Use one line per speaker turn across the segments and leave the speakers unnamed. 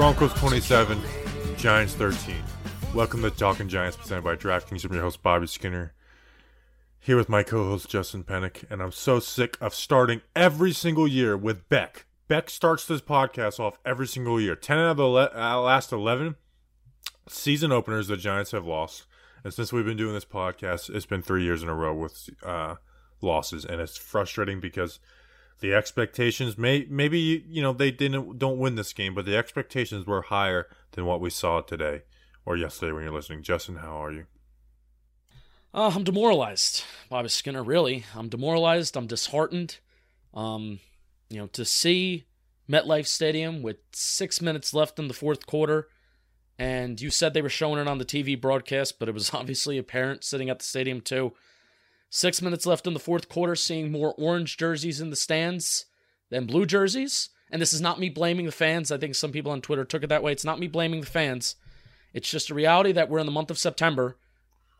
Broncos 27, Giants 13. Welcome to Talking Giants presented by DraftKings. I'm your host, Bobby Skinner. Here with my co host, Justin Pennick. And I'm so sick of starting every single year with Beck. Beck starts this podcast off every single year. 10 out of the le- uh, last 11 season openers the Giants have lost. And since we've been doing this podcast, it's been three years in a row with uh, losses. And it's frustrating because the expectations may maybe you know they didn't don't win this game, but the expectations were higher than what we saw today or yesterday when you're listening. Justin, how are you?
Uh, I'm demoralized, Bobby Skinner. Really, I'm demoralized. I'm disheartened. Um, you know, to see MetLife Stadium with six minutes left in the fourth quarter, and you said they were showing it on the TV broadcast, but it was obviously apparent sitting at the stadium too. Six minutes left in the fourth quarter, seeing more orange jerseys in the stands than blue jerseys. And this is not me blaming the fans. I think some people on Twitter took it that way. It's not me blaming the fans. It's just a reality that we're in the month of September,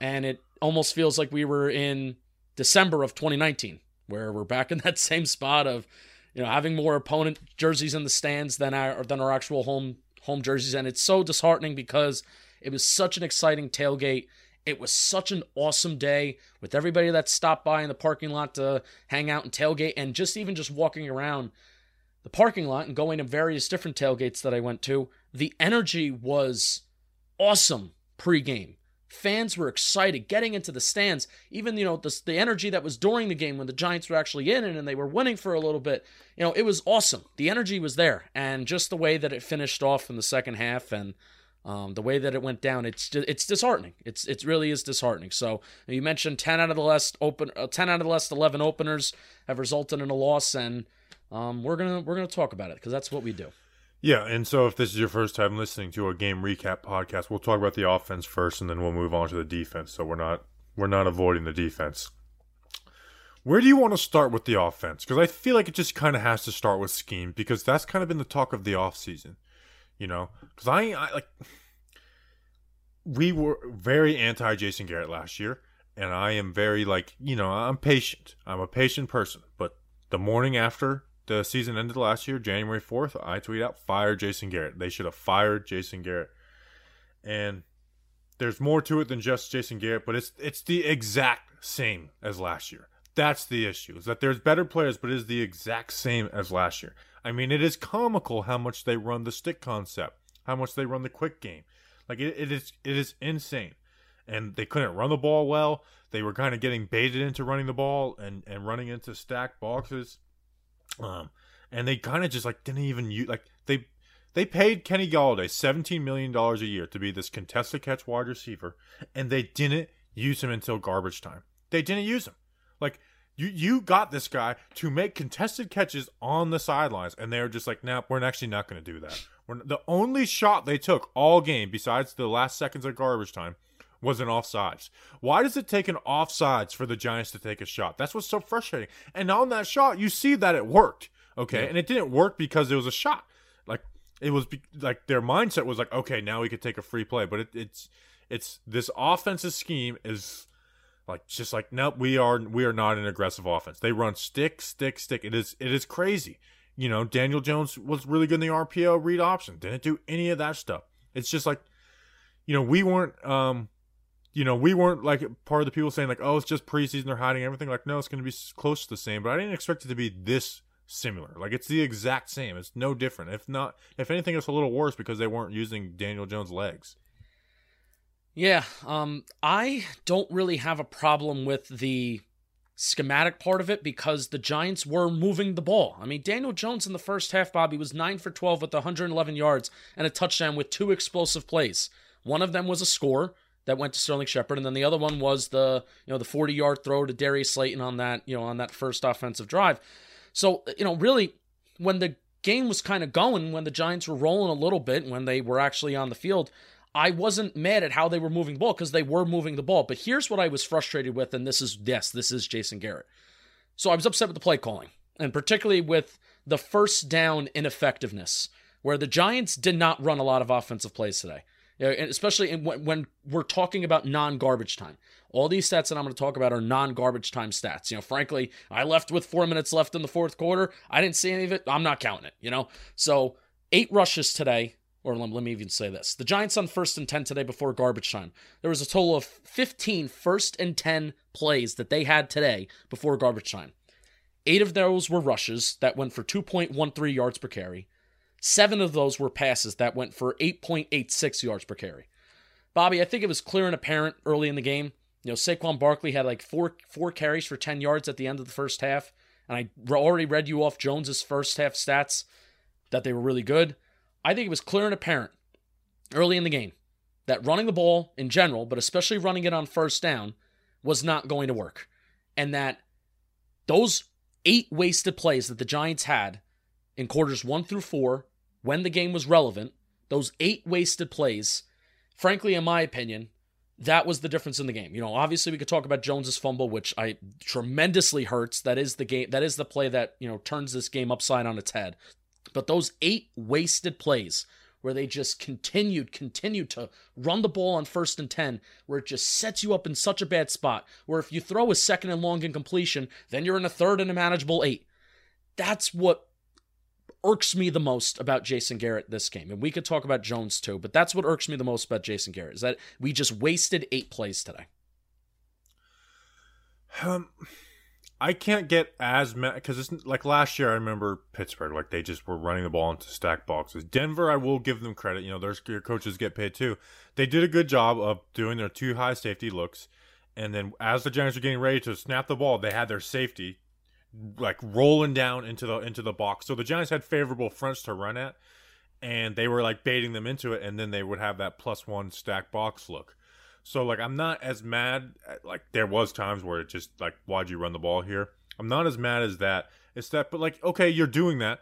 and it almost feels like we were in December of 2019, where we're back in that same spot of, you know, having more opponent jerseys in the stands than our than our actual home home jerseys, and it's so disheartening because it was such an exciting tailgate. It was such an awesome day with everybody that stopped by in the parking lot to hang out and tailgate, and just even just walking around the parking lot and going to various different tailgates that I went to. The energy was awesome pregame. Fans were excited getting into the stands. Even you know the, the energy that was during the game when the Giants were actually in it and they were winning for a little bit. You know it was awesome. The energy was there, and just the way that it finished off in the second half and um, the way that it went down, it's just, it's disheartening. It's it really is disheartening. So you mentioned ten out of the last open, uh, ten out of the last eleven openers have resulted in a loss, and um, we're gonna we're gonna talk about it because that's what we do.
Yeah, and so if this is your first time listening to a game recap podcast, we'll talk about the offense first, and then we'll move on to the defense. So we're not we're not avoiding the defense. Where do you want to start with the offense? Because I feel like it just kind of has to start with scheme because that's kind of been the talk of the offseason you know, because I, I like we were very anti Jason Garrett last year, and I am very like you know I'm patient. I'm a patient person, but the morning after the season ended last year, January fourth, I tweet out fire Jason Garrett. They should have fired Jason Garrett, and there's more to it than just Jason Garrett, but it's it's the exact same as last year. That's the issue. Is that there's better players, but it is the exact same as last year. I mean, it is comical how much they run the stick concept, how much they run the quick game. Like it, it is, it is insane. And they couldn't run the ball well. They were kind of getting baited into running the ball and and running into stacked boxes. Um, and they kind of just like didn't even use like they they paid Kenny Golladay $17 million a year to be this contested catch wide receiver, and they didn't use him until garbage time. They didn't use him. Like you you got this guy to make contested catches on the sidelines, and they were just like, "Nah, we're actually not going to do that." We're, the only shot they took all game, besides the last seconds of garbage time, was an offsides. Why does it take an offsides for the Giants to take a shot? That's what's so frustrating. And on that shot, you see that it worked. Okay, yeah. and it didn't work because it was a shot. Like it was be- like their mindset was like, okay, now we could take a free play, but it, it's it's this offensive scheme is like just like nope, we are we are not an aggressive offense. They run stick, stick, stick. It is it is crazy. You know, Daniel Jones was really good in the RPO read option. Didn't do any of that stuff. It's just like, you know, we weren't um you know, we weren't like part of the people saying like, oh, it's just preseason, they're hiding everything. Like, no, it's going to be close to the same. But I didn't expect it to be this similar. Like, it's the exact same. It's no different. If not, if anything, it's a little worse because they weren't using Daniel Jones' legs.
Yeah, um, I don't really have a problem with the schematic part of it because the Giants were moving the ball. I mean, Daniel Jones in the first half, Bobby, was 9 for 12 with 111 yards and a touchdown with two explosive plays. One of them was a score that went to Sterling Shepard, and then the other one was the you know the 40 yard throw to Darius Slayton on that you know on that first offensive drive. So you know really when the game was kind of going, when the Giants were rolling a little bit, when they were actually on the field, I wasn't mad at how they were moving the ball because they were moving the ball. But here's what I was frustrated with, and this is yes, this is Jason Garrett. So I was upset with the play calling, and particularly with the first down ineffectiveness, where the Giants did not run a lot of offensive plays today, especially when, when we're talking about non-garbage time. All these stats that I'm going to talk about are non-garbage time stats. You know, frankly, I left with four minutes left in the fourth quarter. I didn't see any of it. I'm not counting it. You know, so eight rushes today or let, me even say this. The Giants on first and 10 today before garbage time. There was a total of 15 first and 10 plays that they had today before garbage time. Eight of those were rushes that went for 2.13 yards per carry. Seven of those were passes that went for 8.86 yards per carry. Bobby, I think it was clear and apparent early in the game. You know, Saquon Barkley had like four four carries for 10 yards at the end of the first half. And I already read you off Jones's first half stats that they were really good. I think it was clear and apparent early in the game that running the ball in general, but especially running it on first down, was not going to work. And that those eight wasted plays that the Giants had in quarters one through four, when the game was relevant, those eight wasted plays, frankly, in my opinion, that was the difference in the game. You know, obviously we could talk about Jones's fumble, which I tremendously hurts. That is the game. That is the play that you know turns this game upside on its head. But those eight wasted plays where they just continued, continued to run the ball on first and 10, where it just sets you up in such a bad spot, where if you throw a second and long incompletion, then you're in a third and a manageable eight. That's what irks me the most about Jason Garrett this game. And we could talk about Jones too, but that's what irks me the most about Jason Garrett is that we just wasted eight plays today.
Um, I can't get as mad because it's like last year. I remember Pittsburgh, like they just were running the ball into stack boxes. Denver, I will give them credit. You know, their, their coaches get paid too. They did a good job of doing their two high safety looks, and then as the Giants were getting ready to snap the ball, they had their safety like rolling down into the into the box. So the Giants had favorable fronts to run at, and they were like baiting them into it, and then they would have that plus one stack box look. So like I'm not as mad. At, like there was times where it just like why'd you run the ball here? I'm not as mad as that. It's that, but like okay, you're doing that.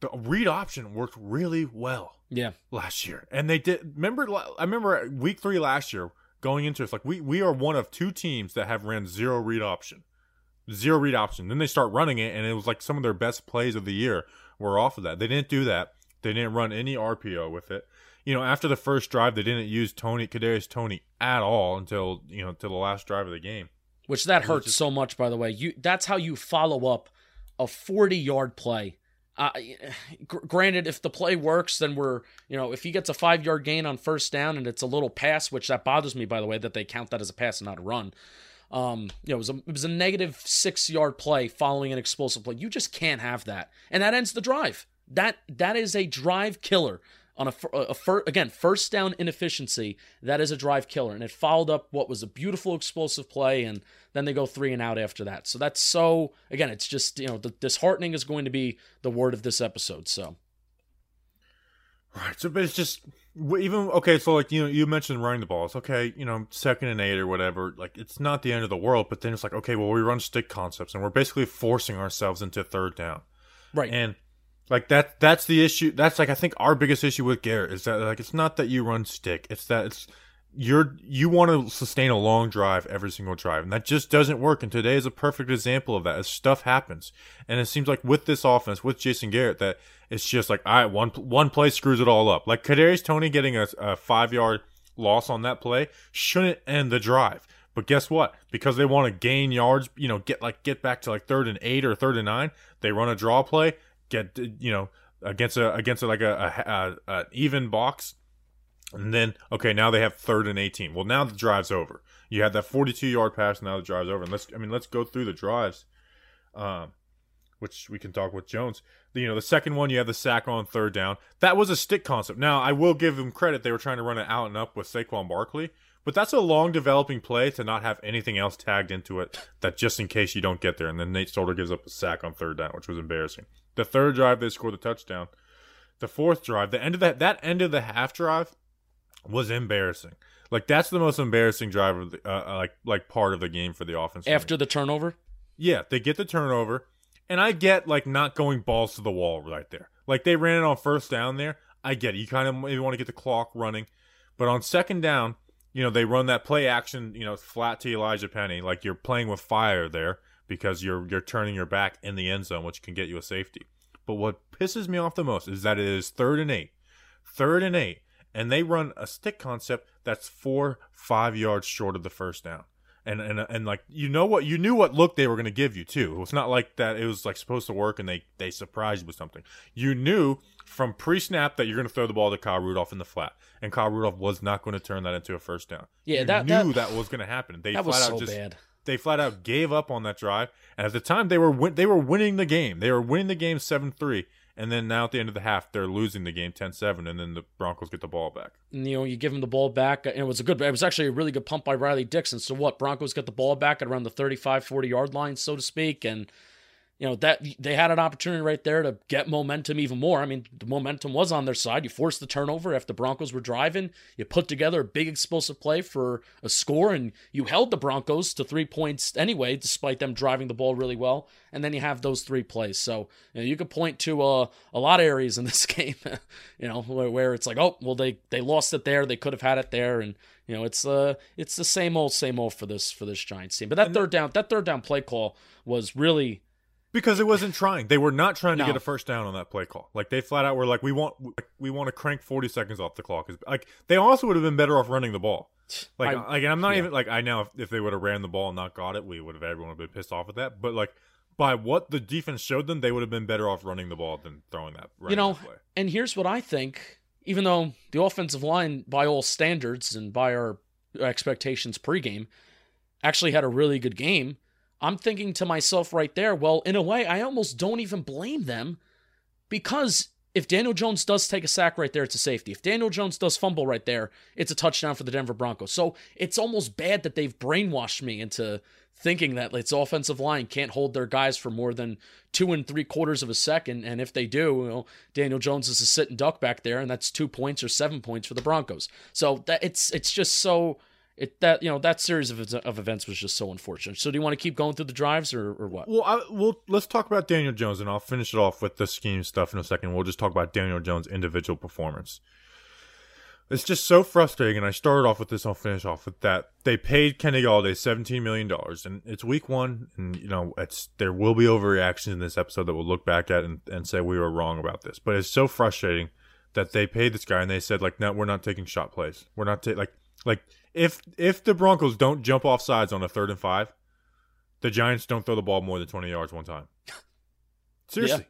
The read option worked really well.
Yeah,
last year, and they did. Remember, I remember week three last year going into it's Like we we are one of two teams that have ran zero read option, zero read option. Then they start running it, and it was like some of their best plays of the year were off of that. They didn't do that. They didn't run any RPO with it you know, after the first drive, they didn't use Tony Kadarius Tony at all until you know until the last drive of the game.
Which that hurts just... so much, by the way. You that's how you follow up a forty yard play. Uh, gr- granted, if the play works, then we're you know if he gets a five yard gain on first down and it's a little pass, which that bothers me by the way that they count that as a pass and not a run. Um, you know, it was a it was a negative six yard play following an explosive play. You just can't have that, and that ends the drive. That that is a drive killer on a, a, fir, again first down inefficiency that is a drive killer. And it followed up what was a beautiful explosive play and then they go three and out after that. So that's so again it's just you know the disheartening is going to be the word of this episode so.
Right so but it's just even okay so like you know you mentioned running the ball. It's okay you know second and eight or whatever like it's not the end of the world but then it's like okay well we run stick concepts and we're basically forcing ourselves into third down.
Right.
And like that that's the issue. That's like I think our biggest issue with Garrett is that like it's not that you run stick. It's that it's you're you want to sustain a long drive every single drive and that just doesn't work and today is a perfect example of that as stuff happens and it seems like with this offense with jason garrett that it's just like all right one one play screws it all up like kadarius tony getting a, a five yard loss on that play shouldn't end the drive but guess what because they want to gain yards you know get like get back to like third and eight or third and nine they run a draw play get you know against a against a, like a, a, a, even box. And then okay now they have third and 18 well now the drive's over. You had that 42 yard pass now the drive's over. And let's i mean let's go through the drives um which we can talk with jones. You know the second one you have the sack on third down. That was a stick concept. Now i will give them credit. They were trying to run it out and up with Saquon Barkley. But that's a long developing play to not have anything else tagged into it that just in case you don't get there. And then Nate Solder gives up a sack on third down, which was embarrassing. The third drive, they scored the touchdown. The fourth drive, the end of that that end of the half drive was embarrassing. Like that's the most embarrassing drive of the, uh, like like part of the game for the offense.
After the turnover?
Yeah, they get the turnover. And I get like not going balls to the wall right there. Like they ran it on first down there. I get it. You kind of maybe want to get the clock running. But on second down, you know, they run that play action, you know, flat to Elijah Penny, like you're playing with fire there because you're you're turning your back in the end zone, which can get you a safety. But what pisses me off the most is that it is third and eight, third and eight, and they run a stick concept that's four five yards short of the first down. And, and and like you know what you knew what look they were going to give you too. It was not like that. It was like supposed to work, and they they surprised you with something. You knew from pre-snap that you're going to throw the ball to Kyle Rudolph in the flat, and Kyle Rudolph was not going to turn that into a first down.
Yeah,
you
that-
knew
that-
that, was going to happen. They
That was
flat
so
out just
bad.
They flat out gave up on that drive, and at the time they were win- they were winning the game. They were winning the game seven three, and then now at the end of the half they're losing the game 10-7, and then the Broncos get the ball back.
And, you know, you give them the ball back, and it was a good. It was actually a really good pump by Riley Dixon. So what? Broncos get the ball back at around the 35, 40 yard line, so to speak, and you know that they had an opportunity right there to get momentum even more. I mean, the momentum was on their side. You forced the turnover after the Broncos were driving. You put together a big explosive play for a score, and you held the Broncos to three points anyway, despite them driving the ball really well. And then you have those three plays. So you, know, you could point to uh, a lot of areas in this game, you know, where, where it's like, oh, well, they they lost it there. They could have had it there, and you know, it's uh, it's the same old, same old for this for this Giants team. But that third down, that third down play call was really
Because it wasn't trying. They were not trying to get a first down on that play call. Like they flat out were like, we want we want to crank forty seconds off the clock. Like they also would have been better off running the ball. Like,
I-
like I'm not
yeah.
even like I know if, if they would have ran the ball and not got it, we would have everyone would have been pissed off at that. But like by what the defense showed them, they would have been better off running the ball than throwing that.
you know,
that
and here's what I think. Even though the offensive line, by all standards and by our expectations pregame, actually had a really good game, I'm thinking to myself right there, well, in a way, I almost don't even blame them because if Daniel Jones does take a sack right there, it's a safety. If Daniel Jones does fumble right there, it's a touchdown for the Denver Broncos. So it's almost bad that they've brainwashed me into thinking that its offensive line can't hold their guys for more than two and three quarters of a second. And if they do, you know, Daniel Jones is a sitting duck back there, and that's two points or seven points for the Broncos. So that it's it's just so it that you know that series of, of events was just so unfortunate. So do you want to keep going through the drives or, or what?
Well, I, well, let's talk about Daniel Jones, and I'll finish it off with the scheme stuff in a second. We'll just talk about Daniel Jones' individual performance. It's just so frustrating, and I started off with this. I'll finish off with that. They paid Kenny Golladay seventeen million dollars, and it's week one, and you know it's there will be overreactions in this episode that we'll look back at and, and say we were wrong about this. But it's so frustrating that they paid this guy and they said like, no, we're not taking shot plays. We're not taking like like if if the Broncos don't jump off sides on a third and five, the Giants don't throw the ball more than 20 yards one time. Seriously.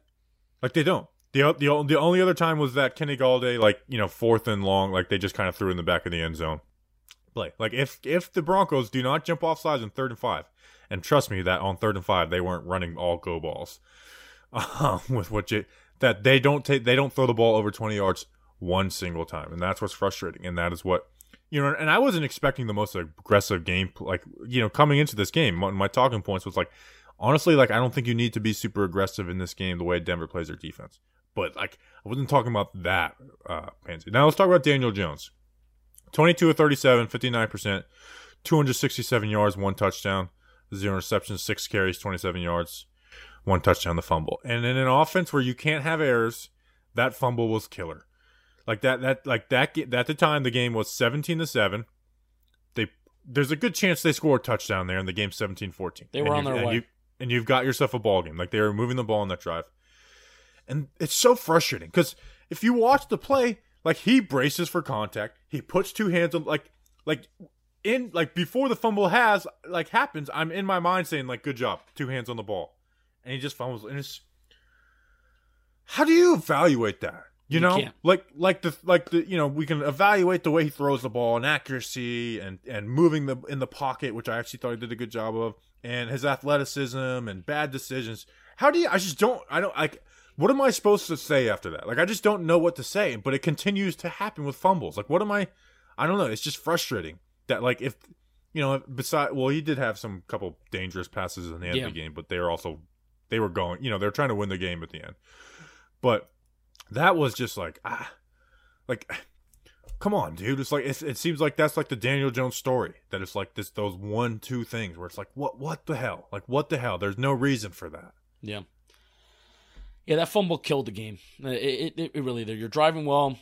Like they don't. The, the the only other time was that Kenny Golladay like, you know, fourth and long like they just kind of threw in the back of the end zone. Play. Like if if the Broncos do not jump off sides on third and 5, and trust me that on third and 5 they weren't running all go balls. Um, with what you that they don't take they don't throw the ball over 20 yards one single time. And that's what's frustrating and that is what you know, and I wasn't expecting the most aggressive game. Like, you know, coming into this game, my, my talking points was like, honestly, like, I don't think you need to be super aggressive in this game the way Denver plays their defense. But, like, I wasn't talking about that, uh, Pansy. Now let's talk about Daniel Jones 22 of 37, 59%, 267 yards, one touchdown, zero interceptions, six carries, 27 yards, one touchdown, the fumble. And in an offense where you can't have errors, that fumble was killer. Like that, that, like that. At the time, the game was seventeen to seven. They, there's a good chance they score a touchdown there, and the game 17-14.
They were
And
on
you-
their
and
way.
You, and you've got yourself a ball game. Like they were moving the ball on that drive, and it's so frustrating because if you watch the play, like he braces for contact, he puts two hands on, like, like in like before the fumble has like happens. I'm in my mind saying like, good job, two hands on the ball, and he just fumbles, and it's how do you evaluate that? You,
You
know,
can't.
like like the like the you know we can evaluate the way he throws the ball and accuracy and and moving the in the pocket, which I actually thought he did a good job of, and his athleticism and bad decisions. How do you? I just don't. I don't like. What am I supposed to say after that? Like I just don't know what to say. But it continues to happen with fumbles. Like what am I? I don't know. It's just frustrating that like if you know beside well he did have some couple dangerous passes in the end
Yeah.
of the game, but they were also they were going. You know they're trying to win the game at the end. But that was just like ah, like come on, dude. It's like it's, it seems like that's like the Daniel Jones story. That it's like this those one two things where it's like what what the hell? Like what the hell? There's no reason for that.
Yeah. Yeah, that fumble killed the game. It, it, it really did. You're driving well.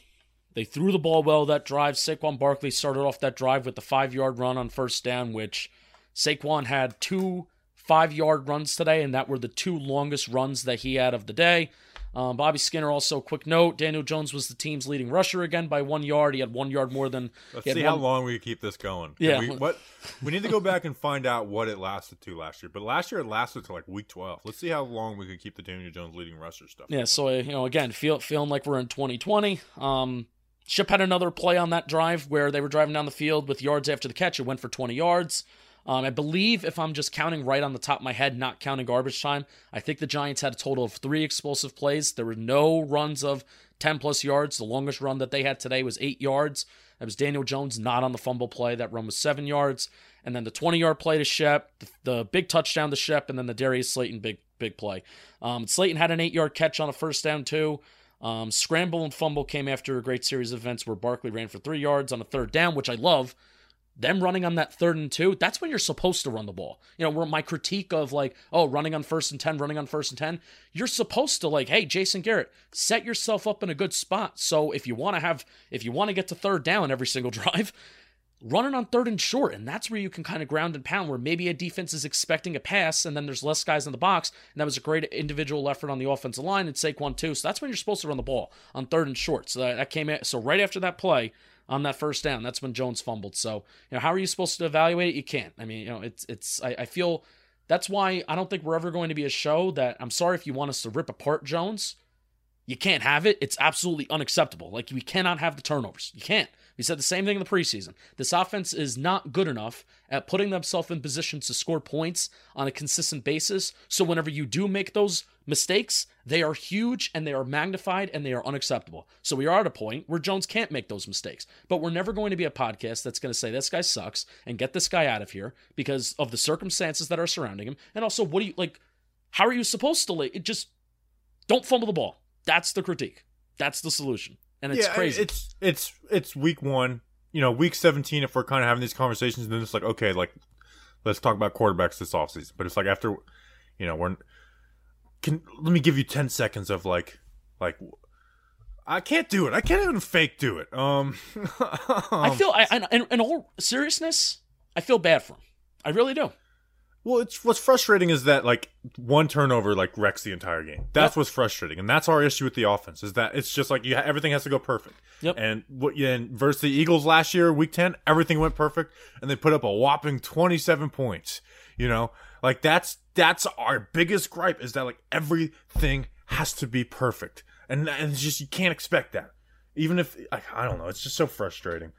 They threw the ball well that drive. Saquon Barkley started off that drive with the five yard run on first down, which Saquon had two five yard runs today, and that were the two longest runs that he had of the day. Um, Bobby Skinner also, quick note: Daniel Jones was the team's leading rusher again by one yard. He had one yard more than.
Let's see one... how long we keep this going.
Yeah,
we, what we need to go back and find out what it lasted to last year. But last year it lasted to like week twelve. Let's see how long we could keep the Daniel Jones leading rusher stuff.
Yeah, so you know, again, feel feeling like we're in 2020. Um, Ship had another play on that drive where they were driving down the field with yards after the catch. It went for 20 yards. Um, I believe, if I'm just counting right on the top of my head, not counting garbage time, I think the Giants had a total of three explosive plays. There were no runs of 10 plus yards. The longest run that they had today was eight yards. That was Daniel Jones not on the fumble play. That run was seven yards. And then the 20 yard play to Shep, the, the, big touchdown to Shep, and then the Darius Slayton big big play. Um, Slayton had an eight yard catch on a first down, too. Um, scramble and fumble came after a great series of events where Barkley ran for three yards on a third down, which I love them running on that third and two, that's when you're supposed to run the ball. You know, where my critique of like, oh, running on first and 10, running on first and 10, you're supposed to like, hey, Jason Garrett, set yourself up in a good spot. So if you want to have, if you want to get to third down every single drive, run it on third and short. And that's where you can kind of ground and pound, where maybe a defense is expecting a pass and then there's less guys in the box. And that was a great individual effort on the offensive line and Saquon too. So that's when you're supposed to run the ball on third and short. So that, that came in. So right after that play, on that first down. That's when Jones fumbled. So, you know, how are you supposed to evaluate it? You can't. I mean, you know, it's it's I, I feel that's why I don't think we're ever going to be a show that I'm sorry if you want us to rip apart Jones. You can't have it. It's absolutely unacceptable. Like we cannot have the turnovers. You can't. We said the same thing in the preseason. This offense is not good enough at putting themselves in positions to score points on a consistent basis. So whenever you do make those mistakes, they are huge and they are magnified and they are unacceptable. So we are at a point where Jones can't make those mistakes. But we're never going to be a podcast that's going to say this guy sucks and get this guy out of here because of the circumstances that are surrounding him. And also, what do you like? How are you supposed to? It just don't fumble the ball. That's the critique. That's the solution and it's
yeah,
crazy.
It's it's it's week one. You know, week seventeen. If we're kind of having these conversations, then it's like, okay, like let's talk about quarterbacks this offseason. But it's like after, you know, we're can let me give you ten seconds of like like I can't do it. I can't even fake do it. Um,
I feel I, I in, in all seriousness, I feel bad for him. I really do.
Well, it's what's frustrating is that like one turnover like wrecks the entire game. That's yep. what's frustrating, and that's our issue with the offense is that it's just like you ha- everything has to go perfect.
Yep.
And what and versus the Eagles last year, week ten, everything went perfect, and they put up a whopping twenty seven points. You know, like that's that's our biggest gripe is that like everything has to be perfect, and and it's just you can't expect that. Even if I, I don't know, it's just so frustrating.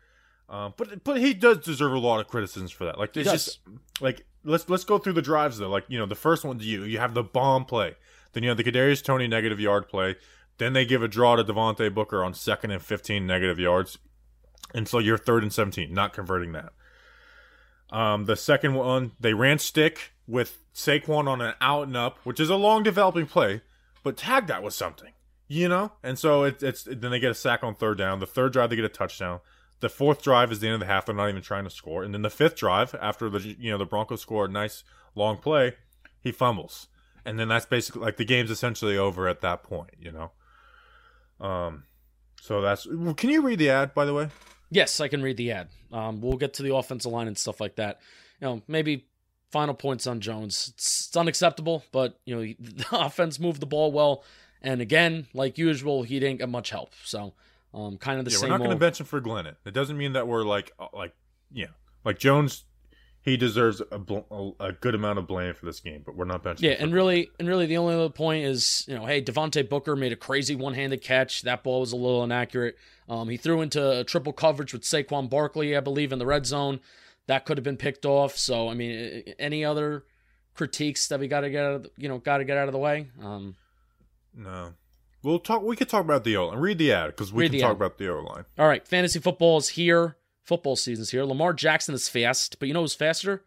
Um, but but he does deserve a lot of criticisms for that. Like it's just like let's let's go through the drives though. Like you know, the first one you you have the bomb play, then you have the Kadarius Tony negative yard play, then they give a draw to Devontae Booker on second and fifteen negative yards, and so you're third and seventeen, not converting that. Um, the second one they ran stick with Saquon on an out and up, which is a long developing play, but tag that was something, you know. And so it, it's then they get a sack on third down. The third drive they get a touchdown. The fourth drive is the end of the half. They're not even trying to score. And then the fifth drive, after the you know the Broncos score a nice long play, he fumbles. And then that's basically like the game's essentially over at that point. You know. Um. So that's. Can you read the ad by the way?
Yes, I can read the ad. Um, we'll get to the offensive line and stuff like that. You know, maybe final points on Jones. It's, it's unacceptable, but you know the offense moved the ball well, and again, like usual, he didn't get much help. So um, kind of the
yeah,
same.
We're not going
to
bench him for Glennon. It doesn't mean that we're like uh, like yeah like Jones. He deserves a, bl- a good amount of blame for this game, but we're not benching.
Yeah, and really, and really, the only other point is, you know, hey, Devontae Booker made a crazy one-handed catch. That ball was a little inaccurate. Um, he threw into a triple coverage with Saquon Barkley, I believe, in the red zone. That could have been picked off. So, I mean, any other critiques that we got to get, out of, you know, got to get out of the way? Um,
no, We'll talk. We could talk about the O line. Read the ad because we Read can talk ad. about the O line.
All right, fantasy football is here. Football season's here. Lamar Jackson is fast, but you know who's faster?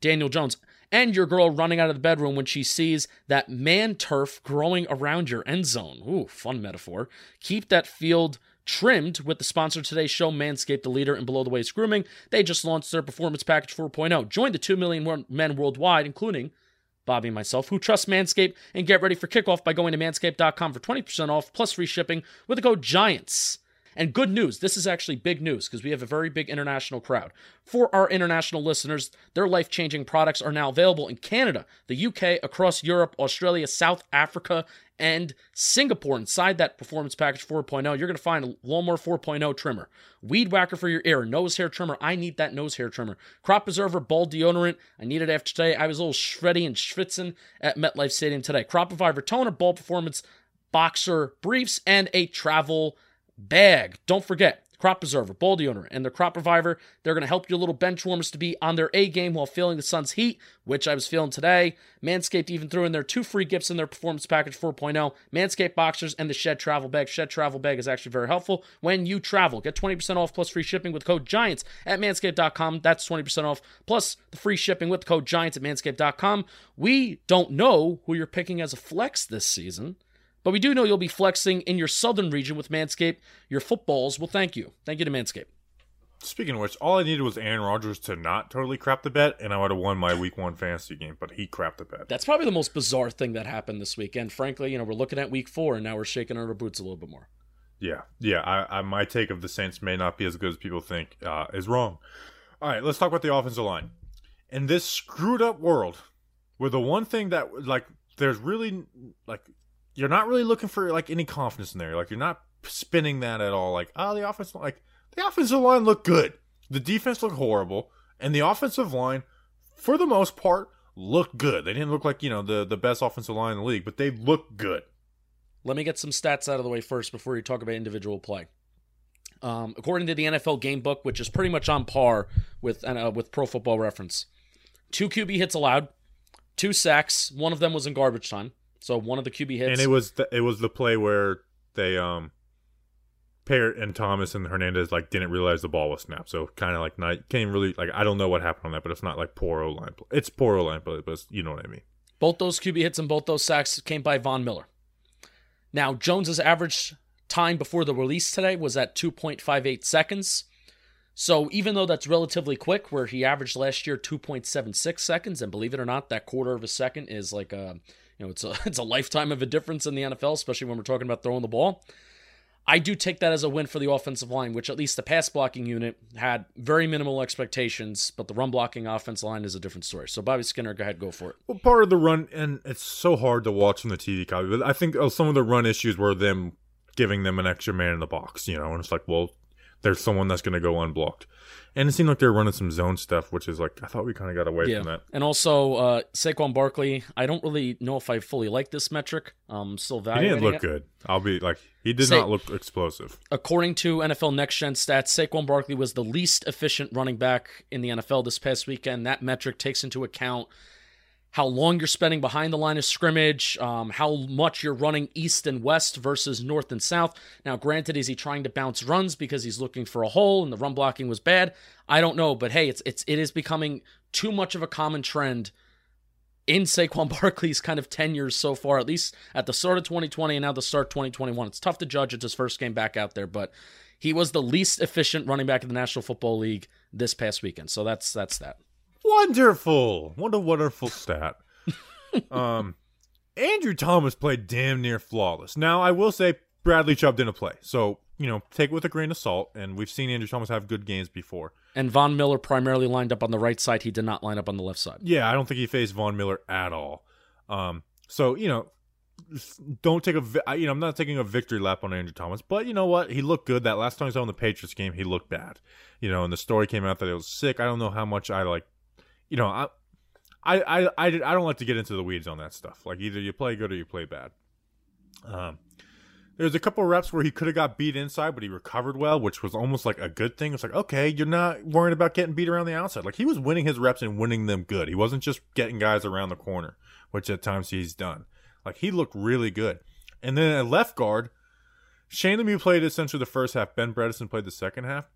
Daniel Jones. And your girl running out of the bedroom when she sees that man turf growing around your end zone. Ooh, fun metaphor. Keep that field trimmed with the sponsor of today's show, Manscaped, the leader in below the waist grooming. They just launched their Performance Package 4.0. Join the 2 million men worldwide, including Bobby and myself, who trust Manscaped, and get ready for kickoff by going to manscaped.com for 20% off plus free shipping with the code GIANTS. And good news, this is actually big news because we have a very big international crowd. For our international listeners, their life changing products are now available in Canada, the UK, across Europe, Australia, South Africa, and Singapore. Inside that Performance Package 4.0, you're going to find a Lawnmower 4.0 trimmer, Weed Whacker for your ear, nose hair trimmer. I need that nose hair trimmer. Crop Preserver, ball deodorant. I need it after today. I was a little shreddy and schwitzing at MetLife Stadium today. Crop Reviver toner, ball performance boxer briefs, and a travel bag. Don't forget, Crop Preserver, Ball Deodorant, and the Crop Reviver. They're going to help your little bench warmers to be on their A game while feeling the sun's heat, which I was feeling today. Manscaped even threw in their two free gifts in their Performance Package 4.0 Manscaped Boxers and the Shed Travel Bag. Shed Travel Bag is actually very helpful when you travel. Get 20% off plus free shipping with code GIANTS at manscaped.com. That's 20% off plus the free shipping with code GIANTS at manscaped.com. We don't know who you're picking as a flex this season. But we do know you'll be flexing in your southern region with Manscaped. Your footballs will thank you. Thank you to Manscaped.
Speaking of which, all I needed was Aaron Rodgers to not totally crap the bet, and I would have won my Week One fantasy game. But he crapped the bet.
That's probably the most bizarre thing that happened this weekend. Frankly, you know, we're looking at Week Four, and now we're shaking our boots a little bit more.
Yeah, yeah. I, I my take of the Saints may not be as good as people think uh, is wrong. All right, let's talk about the offensive line. In this screwed up world, where the one thing that like there's really like you're not really looking for like any confidence in there. Like you're not spinning that at all. Like oh, the offense like the offensive line looked good. The defense looked horrible, and the offensive line, for the most part, looked good. They didn't look like you know the the best offensive line in the league, but they looked good.
Let me get some stats out of the way first before you talk about individual play. Um, according to the NFL Game Book, which is pretty much on par with uh, with Pro Football Reference, two QB hits allowed, two sacks. One of them was in garbage time. So one of the QB hits,
and it was the, it was the play where they um Peart and Thomas and Hernandez like didn't realize the ball was snapped. So kind of like not can't really like I don't know what happened on that, but it's not like poor O line. It's poor O line, but but you know what I mean.
Both those QB hits and both those sacks came by Von Miller. Now Jones's average time before the release today was at 2.58 seconds. So even though that's relatively quick, where he averaged last year 2.76 seconds, and believe it or not, that quarter of a second is like a you know, it's a it's a lifetime of a difference in the NFL, especially when we're talking about throwing the ball. I do take that as a win for the offensive line, which at least the pass blocking unit had very minimal expectations, but the run blocking offensive line is a different story. So Bobby Skinner, go ahead, go for it.
Well, part of the run, and it's so hard to watch from the TV copy, but I think uh, some of the run issues were them giving them an extra man in the box, you know, and it's like, well, there's someone that's going to go unblocked. And it seemed like they were running some zone stuff, which is like I thought we kind of got away
yeah.
from that.
And also uh, Saquon Barkley, I don't really know if I fully like this metric. Um, still
He didn't look it. good. I'll be like he did Sa- not look explosive.
According to NFL Next Gen stats, Saquon Barkley was the least efficient running back in the NFL this past weekend. That metric takes into account how long you're spending behind the line of scrimmage, um, how much you're running east and west versus north and south. Now, granted, is he trying to bounce runs because he's looking for a hole and the run blocking was bad? I don't know, but hey, it's it's it is becoming too much of a common trend in Saquon Barkley's kind of tenures so far, at least at the start of 2020 and now the start 2021. It's tough to judge. It's his first game back out there, but he was the least efficient running back in the National Football League this past weekend. So that's that's that.
Wonderful. What a wonderful stat. um, Andrew Thomas played damn near flawless. Now, I will say Bradley Chubb didn't play. So, you know, take it with a grain of salt. And we've seen Andrew Thomas have good games before.
And Von Miller primarily lined up on the right side. He did not line up on the left side.
Yeah, I don't think he faced Von Miller at all. Um, so, you know, don't take a you know I'm not taking a victory lap on Andrew Thomas, but you know what? He looked good. That last time he was on the Patriots game, he looked bad. You know, and the story came out that he was sick. I don't know how much I like you know, I, I, I, I, don't like to get into the weeds on that stuff. Like either you play good or you play bad. Um, there's a couple reps where he could have got beat inside, but he recovered well, which was almost like a good thing. It's like, okay, you're not worried about getting beat around the outside. Like he was winning his reps and winning them good. He wasn't just getting guys around the corner, which at times he's done. Like he looked really good. And then at left guard, Shane Lemieux played essentially the first half. Ben Bredeson played the second half.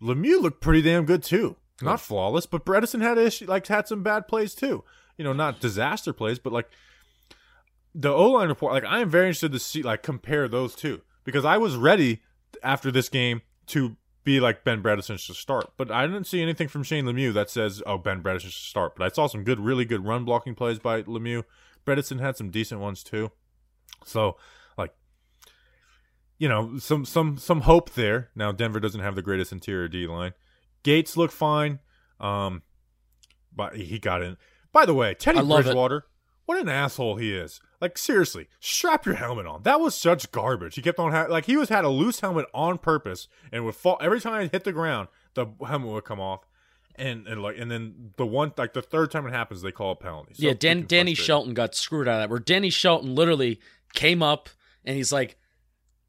Lemieux looked pretty damn good too. Not flawless, but Bredeson had issue, like had some bad plays too. You know, not disaster plays, but like the O line report. Like I am very interested to see like compare those two because I was ready after this game to be like Ben Bredeson should start, but I didn't see anything from Shane Lemieux that says oh Ben Bredeson should start. But I saw some good, really good run blocking plays by Lemieux. Bredeson had some decent ones too. So like you know, some some some hope there. Now Denver doesn't have the greatest interior D line. Gates look fine. Um, but he got in. By the way, Teddy
love it.
Bridgewater, what an asshole he is. Like seriously, strap your helmet on. That was such garbage. He kept on ha- like he was had a loose helmet on purpose and would fall every time I hit the ground. The helmet would come off, and and like and then the one like the third time it happens, they call a penalty. So
yeah, Dan, Danny. Shelton got screwed out of that. Where Danny Shelton literally came up and he's like,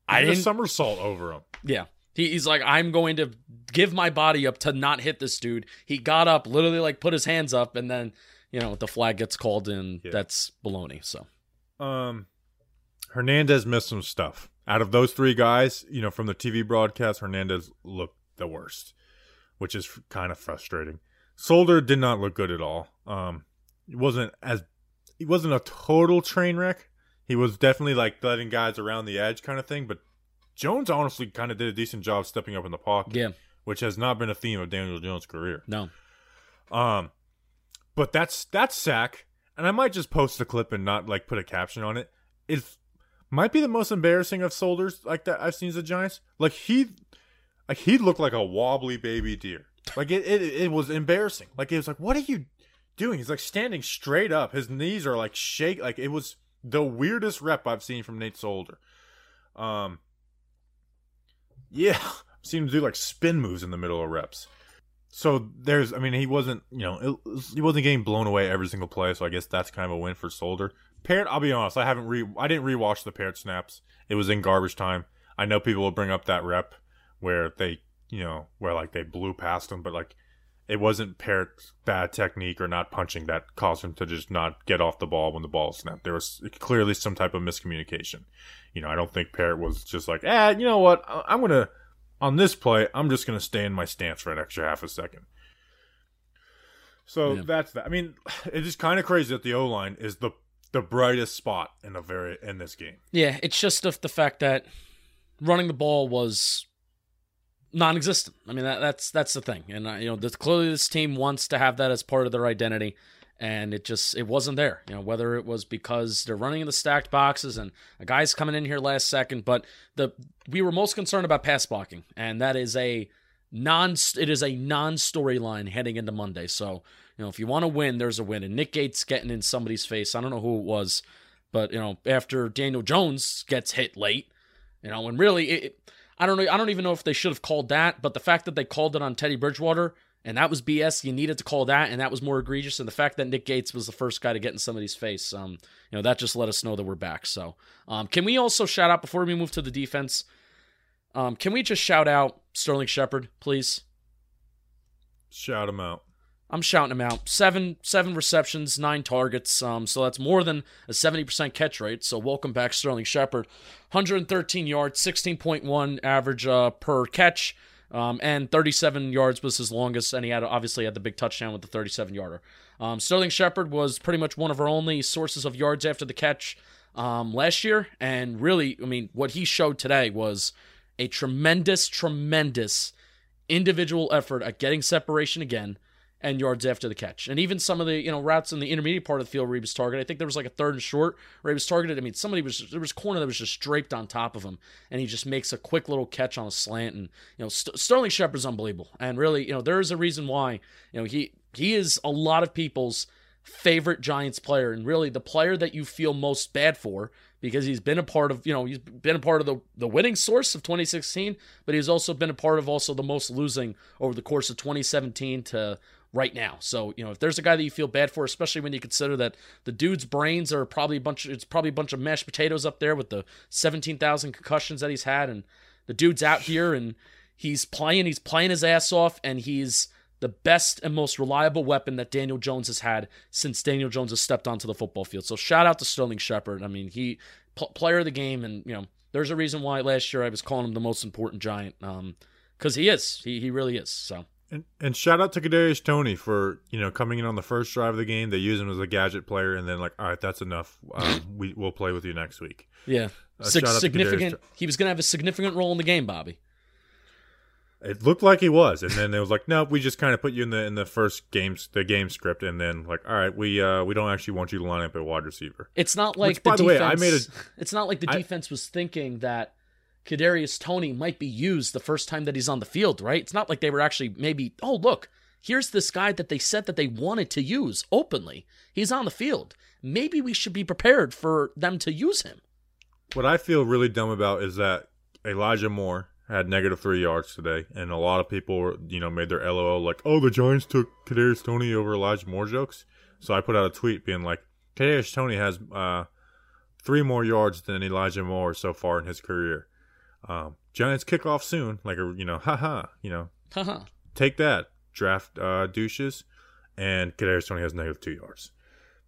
I
did a somersault over him.
Yeah. He, he's like, I'm going to give my body up to not hit this dude. He got up, literally like put his hands up, and then, you know, the flag gets called and
Yeah.
that's baloney. So
Um, Hernandez missed some stuff. Out of those three guys, you know, from the TV broadcast, Hernandez looked the worst, which is kind of frustrating. Solder did not look good at all. Um, he wasn't as he wasn't a total train wreck. He was definitely like letting guys around the edge kind of thing. But Jones honestly kind of did a decent job stepping up in the pocket,
yeah,
which has not been a theme of Daniel Jones' career.
no.
Um, but that's that's sack, and I might just post the clip and not like put a caption on it. It might be the most embarrassing of Solder's like that I've seen as the Giants. Like he, like he looked like a wobbly baby deer. Like it, it, it was embarrassing. Like it was like, what are you doing? He's like standing straight up. His knees are like shake. Like it was the weirdest rep I've seen from Nate Solder. Um, yeah, seen him do like spin moves in the middle of reps. So there's, I mean, he wasn't, you know, it, he wasn't getting blown away every single play. So I guess that's kind of a win for Solder. Peart, I'll be honest, I haven't re, I didn't rewatch the Peart snaps. It was in garbage time. I know people will bring up that rep where they, you know, where like they blew past him, but like it wasn't Peart's bad technique or not punching that caused him to just not get off the ball when the ball snapped. There was clearly some type of miscommunication. You know, I don't think Parrot was just like, ah, you know what, I'm gonna on this play, I'm just going to stay in my stance for an extra half a second. So
Yeah.
that's that. I mean, it is kind of crazy that the O line is the the brightest spot in the very in this game.
Yeah, it's just the fact that running the ball was non-existent. I mean, that, that's that's the thing, and uh, you know, this, clearly this team wants to have that as part of their identity, and it just it wasn't there. You know, whether it was because they're running in the stacked boxes and a guy's coming in here last second, but the we were most concerned about pass blocking, and that is a non it is a non storyline heading into Monday. So you know, if you want to win, there's a win. And Nick Gates getting in somebody's face. I don't know who it was, but you know, after Daniel Jones gets hit late, you know, and really, it, it- I don't know. I don't even know if they should have called that, but the fact that they called it on Teddy Bridgewater and that was BS, you needed to call that, and that was more egregious. And the fact that Nick Gates was the first guy to get in somebody's face, um, you know, that just let us know that we're back. So, um, can we also shout out before we move to the defense? Um, can we just shout out Sterling Shepard, please?
Shout him out.
I'm shouting him out. Seven seven receptions, nine targets. Um, so that's more than a 70% catch rate. So welcome back, Sterling Shepard. 113 yards, 16.1 average uh, per catch, um, and 37 yards was his longest. And he had obviously had the big touchdown with the 37 yarder. Um, Sterling Shepard was pretty much one of our only sources of yards after the catch um, last year, and really, I mean, what he showed today was a tremendous, tremendous individual effort at getting separation again and yards after the catch. And even some of the, you know, routes in the intermediate part of the field where he was targeted. I think there was like a third and short where he was targeted. I mean, somebody was there was corner that was just draped on top of him and he just makes a quick little catch on a slant and you know, St- Sterling Shepard's unbelievable. And really, you know, there is a reason why, you know, he he is a lot of people's favorite Giants player and really the player that you feel most bad for because he's been a part of, you know, he's been a part of the, the winning source of 2016, but he's also been a part of also the most losing over the course of 2017 to right now. So, you know, if there's a guy that you feel bad for, especially when you consider that the dude's brains are probably a bunch it's probably a bunch of mashed potatoes up there with the 17,000 concussions that he's had and the dude's out here and he's playing, he's playing his ass off and he's the best and most reliable weapon that Daniel Jones has had since Daniel Jones has stepped onto the football field. So shout out to Sterling Shepard. I mean, he pl- player of the game, and you know, there's a reason why last year I was calling him the most important Giant, um, because he is. He he really is. So
And, and shout out to Kadarius Tony for you know coming in on the first drive of the game. They use him as a gadget player, and then like, all right, that's enough. Um, we we'll play with you next week.
yeah,
Uh,
Sig-
shout out to
significant. He was gonna have a significant role in the game, Bobby.
It looked like he was, and then it was like, no, we just kind of put you in the in the first games the game script, and then like, all right, we uh we don't actually want you to line up at wide receiver.
It's not like
Which, by the way, I made a-
It's not like the
I-
defense was thinking that Kadarius Tony might be used the first time that he's on the field, right? It's not like they were actually maybe, oh, look, here's this guy that they said that they wanted to use openly. He's on the field. Maybe we should be prepared for them to use him.
What I feel really dumb about is that Elijah Moore had negative three yards today, and a lot of people, you know, made their LOL like, "Oh, the Giants took Kadarius Tony over Elijah Moore" jokes. So I put out a tweet being like, "Kadarius Tony has uh, three more yards than Elijah Moore so far in his career. Um, Giants kick off soon, like a you know, haha, you know,
Haha.
take that draft uh, douches." And Kadarius Toney has negative two yards,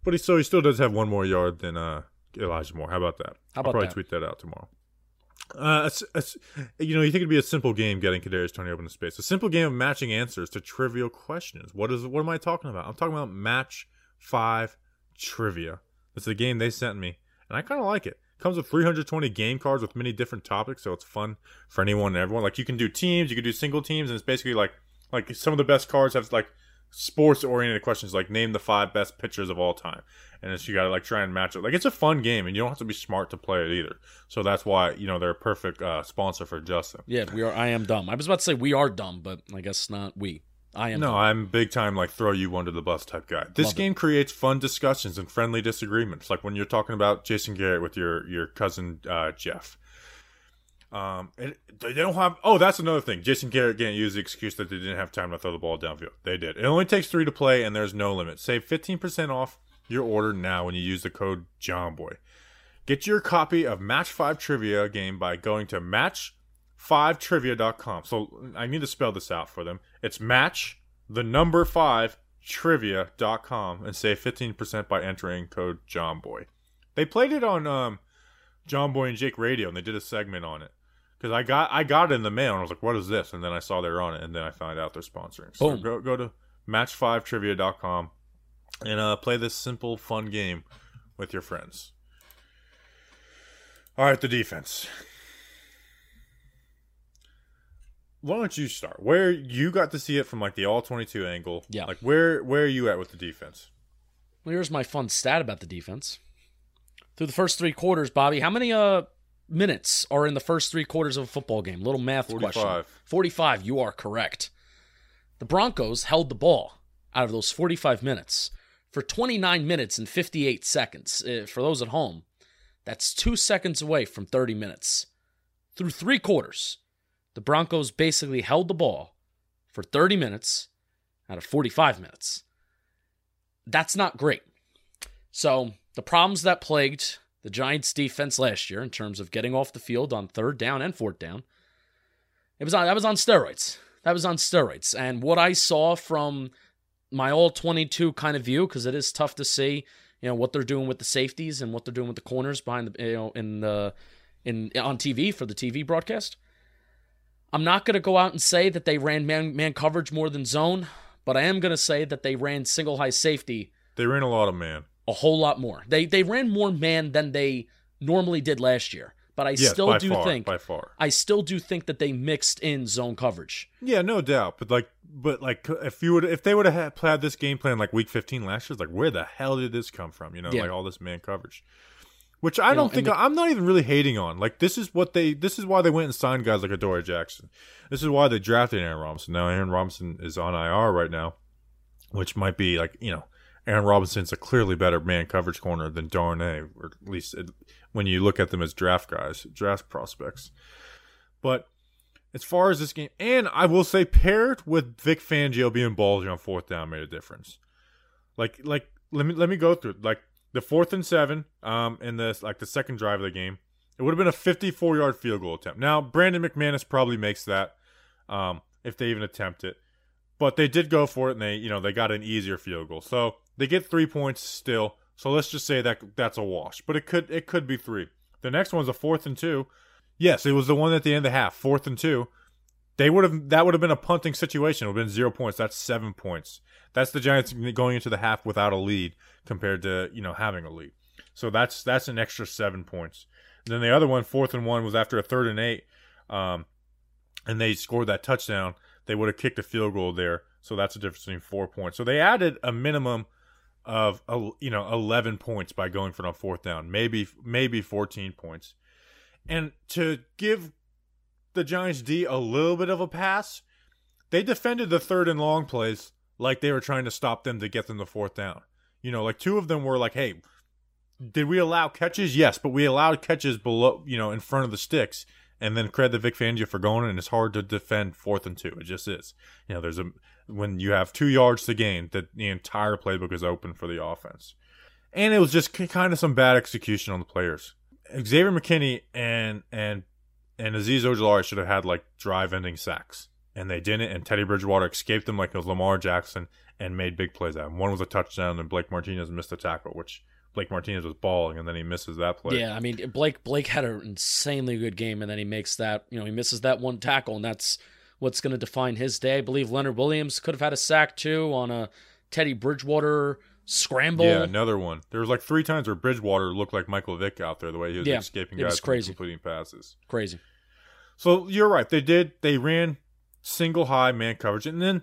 but he so he still does have one more yard than uh, Elijah Moore. How about that?
How
I'll probably
that?
tweet that out tomorrow. Uh, it's, it's, you know, you think it'd be a simple game getting Kadarius Toney open to space. A simple game of matching answers to trivial questions. What is? What am I talking about? I'm talking about match five trivia. It's a game they sent me, and I kind of like it. Comes with 320 game cards with many different topics, so it's fun for anyone and everyone. Like you can do teams, you can do single teams, and it's basically like like some of the best cards have like sports oriented questions like name the five best pitchers of all time and it's you gotta like try and match it like it's a fun game and you don't have to be smart to play it either so that's why you know they're a perfect uh, sponsor for justin
Yeah, we are. I am dumb. I was about to say we are dumb, but I guess not we. I am.
no i'm big time like throw you under the bus type guy this
Love it.
game creates fun discussions and friendly disagreements like when you're talking about jason garrett with your your cousin uh, jeff um, they don't have. Oh, that's another thing. Jason Garrett can't use the excuse that they didn't have time to throw the ball downfield. They did. It only takes three to play, and there's no limit. Save 15% off your order now when you use the code JOMBOY. Get your copy of Match 5 Trivia game by going to match5trivia.com. So I need to spell this out for them. It's match, the number 5, trivia.com, and save 15% by entering code JOMBOY. They played it on um, Jomboy and Jake Radio, and they did a segment on it. Because I got I got it in the mail, and I was like, "What is this?" And then I saw they were on it, and then I found out they're sponsoring. So
Boom.
go go to match5trivia.com and uh, play this simple, fun game with your friends. All right, the defense. Why don't you start? Where you got to see it from like the all twenty two angle?
Yeah.
Like where where are you at with the defense?
Well, here's my fun stat about the defense. Through the first three quarters, Bobby, how many uh minutes are in the first three quarters of a football game? Little math question.
45.
45. You are correct. The Broncos held the ball out of those 45 minutes for 29 minutes and 58 seconds. Uh, for those at home, that's two seconds away from 30 minutes. Through three quarters, the Broncos basically held the ball for 30 minutes out of 45 minutes. That's not great. So, the problems that plagued the Giants defense last year in terms of getting off the field on third down and fourth down, it was on that was on steroids. That was on steroids. And what I saw from my all 22 kind of view because it is tough to see, you know, what they're doing with the safeties and what they're doing with the corners behind the you know in the in on TV for the TV broadcast. I'm not going to go out and say that they ran man man coverage more than zone, but I am going to say that they ran single high safety
They ran a lot of man.
a whole lot more. They they ran more man than they normally did last year. But I
Yes,
still do
far,
think
by far.
I still do think that they mixed in zone coverage.
Yeah, no doubt. But like, but like, if you would, if they would have had, this game plan like Week 15 last year, it's like, where the hell did this come from? You know,
Yeah.
like all this man coverage, which I
You
don't think
the-
I'm not even really hating on. Like, this is what they, this is why they went and signed guys like Adoree Jackson. This is why they drafted Aaron Robinson. Now Aaron Robinson is on IR right now, which might be like, you know, Aaron Robinson's a clearly better man coverage corner than Darnay, or at least it, when you look at them as draft guys, draft prospects. But as far as this game, and I will say, paired with Vic Fangio being ballsy on fourth down, made a difference. Like, like let me let me go through like the fourth and seven, um, in the like the second drive of the game. It would have been a 54 yard field goal attempt. Now Brandon McManus probably makes that, um, if they even attempt it. But they did go for it, and they you know they got an easier field goal, so they get three points still. So let's just say that that's a wash, but it could it could be three. The next one's a fourth and two. Yes, it was the one at the end of the half, fourth and two. They would have that would have been a punting situation. It would have been zero points. That's seven points. That's the Giants going into the half without a lead compared to you know having a lead. So that's that's an extra seven points. And then the other one, fourth and one, was after a third and eight, um, and they scored that touchdown. They would have kicked a field goal there. So that's a difference between four points. So they added a minimum of you know 11 points by going for it on fourth down maybe maybe 14 points and to give the Giants D a little bit of a pass. They defended the third and long plays like they were trying to stop them to get them the fourth down. You know, like two of them were like, "Hey, did we allow catches? Yes, but we allowed catches below, you know, in front of the sticks." And then credit the Vic Fangio for going, and it's hard to defend fourth and two. It just is. You know, there's a when you have two yards to gain, that the entire playbook is open for the offense. And it was just kind of some bad execution on the players. Xavier McKinney and and and Azeez Ojulari should have had like drive-ending sacks, and they didn't. And Teddy Bridgewater escaped them like it was Lamar Jackson and made big plays at him. One was a touchdown, and Blake Martinez missed a tackle, which Blake Martinez was balling, and then he misses that play.
Yeah, I mean Blake Blake had an insanely good game, and then he makes that you know he misses that one tackle, and that's what's going to define his day. I believe Leonard Williams could have had a sack too on a Teddy Bridgewater scramble.
Yeah, another one. There was like three times where Bridgewater looked like Michael Vick out there, the way he was
Yeah,
escaping
it was
guys
crazy.
completing passes.
Crazy.
So you're right. They did. They ran single high man coverage, and then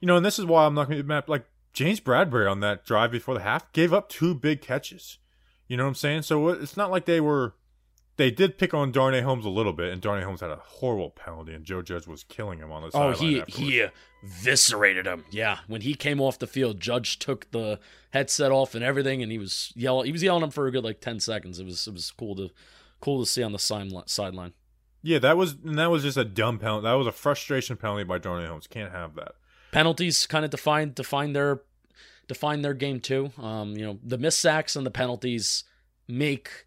you know, and this is why I'm not going to be mad. Like James Bradberry on that drive before the half gave up two big catches. You know what I'm saying? So uh, it's not like they were. They did pick on Darnay Holmes a little bit, and Darnay Holmes had a horrible penalty, and Joe Judge was killing him on the
Oh,
sideline.
he
afterwards.
he uh, eviscerated him. Yeah, when he came off the field, Judge took the headset off and everything, and he was yelling. He was yelling him for a good like ten seconds. It was it was cool to cool to see on the sideline.
Yeah, that was and that was just a dumb penalty. That was a frustration penalty by Darnay Holmes. Can't have that.
penalties kind of define define their define their game too. Um, you know, the missed sacks and the penalties make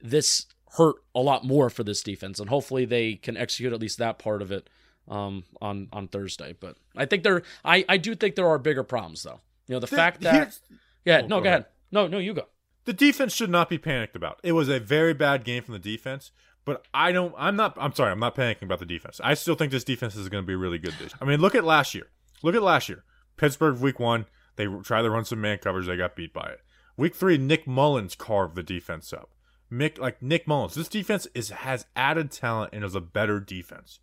this hurt a lot more for this defense, and hopefully they can execute at least that part of it um, on on Thursday. But I think there, I I do think there are bigger problems though. You know, the, fact that yeah,
Oh,
no,
go
go ahead. No, no, you go.
the defense should not be panicked about. It was a very bad game from the defense, but I don't. I'm not. I'm sorry. I'm not panicking about the defense. I still think this defense is going to be really good this. I mean, look at last year. Look at last year. Pittsburgh week one. They tried to run some man coverage. They got beat by it. Week three, Nick Mullens carved the defense up. Mick, like Nick Mullens, this defense is has added talent and is a better defense.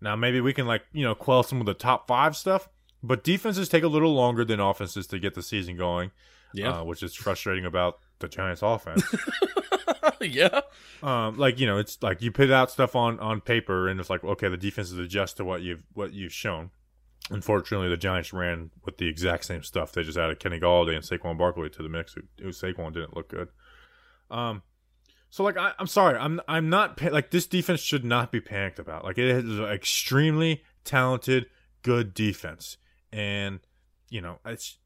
Now maybe we can like you know quell some of the top five stuff, but defenses take a little longer than offenses to get the season going
Yeah,
uh, which is frustrating about the Giants' offense.
yeah,
um, like you know, it's like you put out stuff on on paper, and it's like okay, the defenses adjust to what you've what you've shown. Unfortunately, the Giants ran with the exact same stuff. They just added Kenny Golladay and Saquon Barkley to the mix. Who, who Saquon didn't look good. Um, so like I, I'm sorry, I'm I'm not like this defense should not be panicked about. Like it is an extremely talented, good defense, and you know it's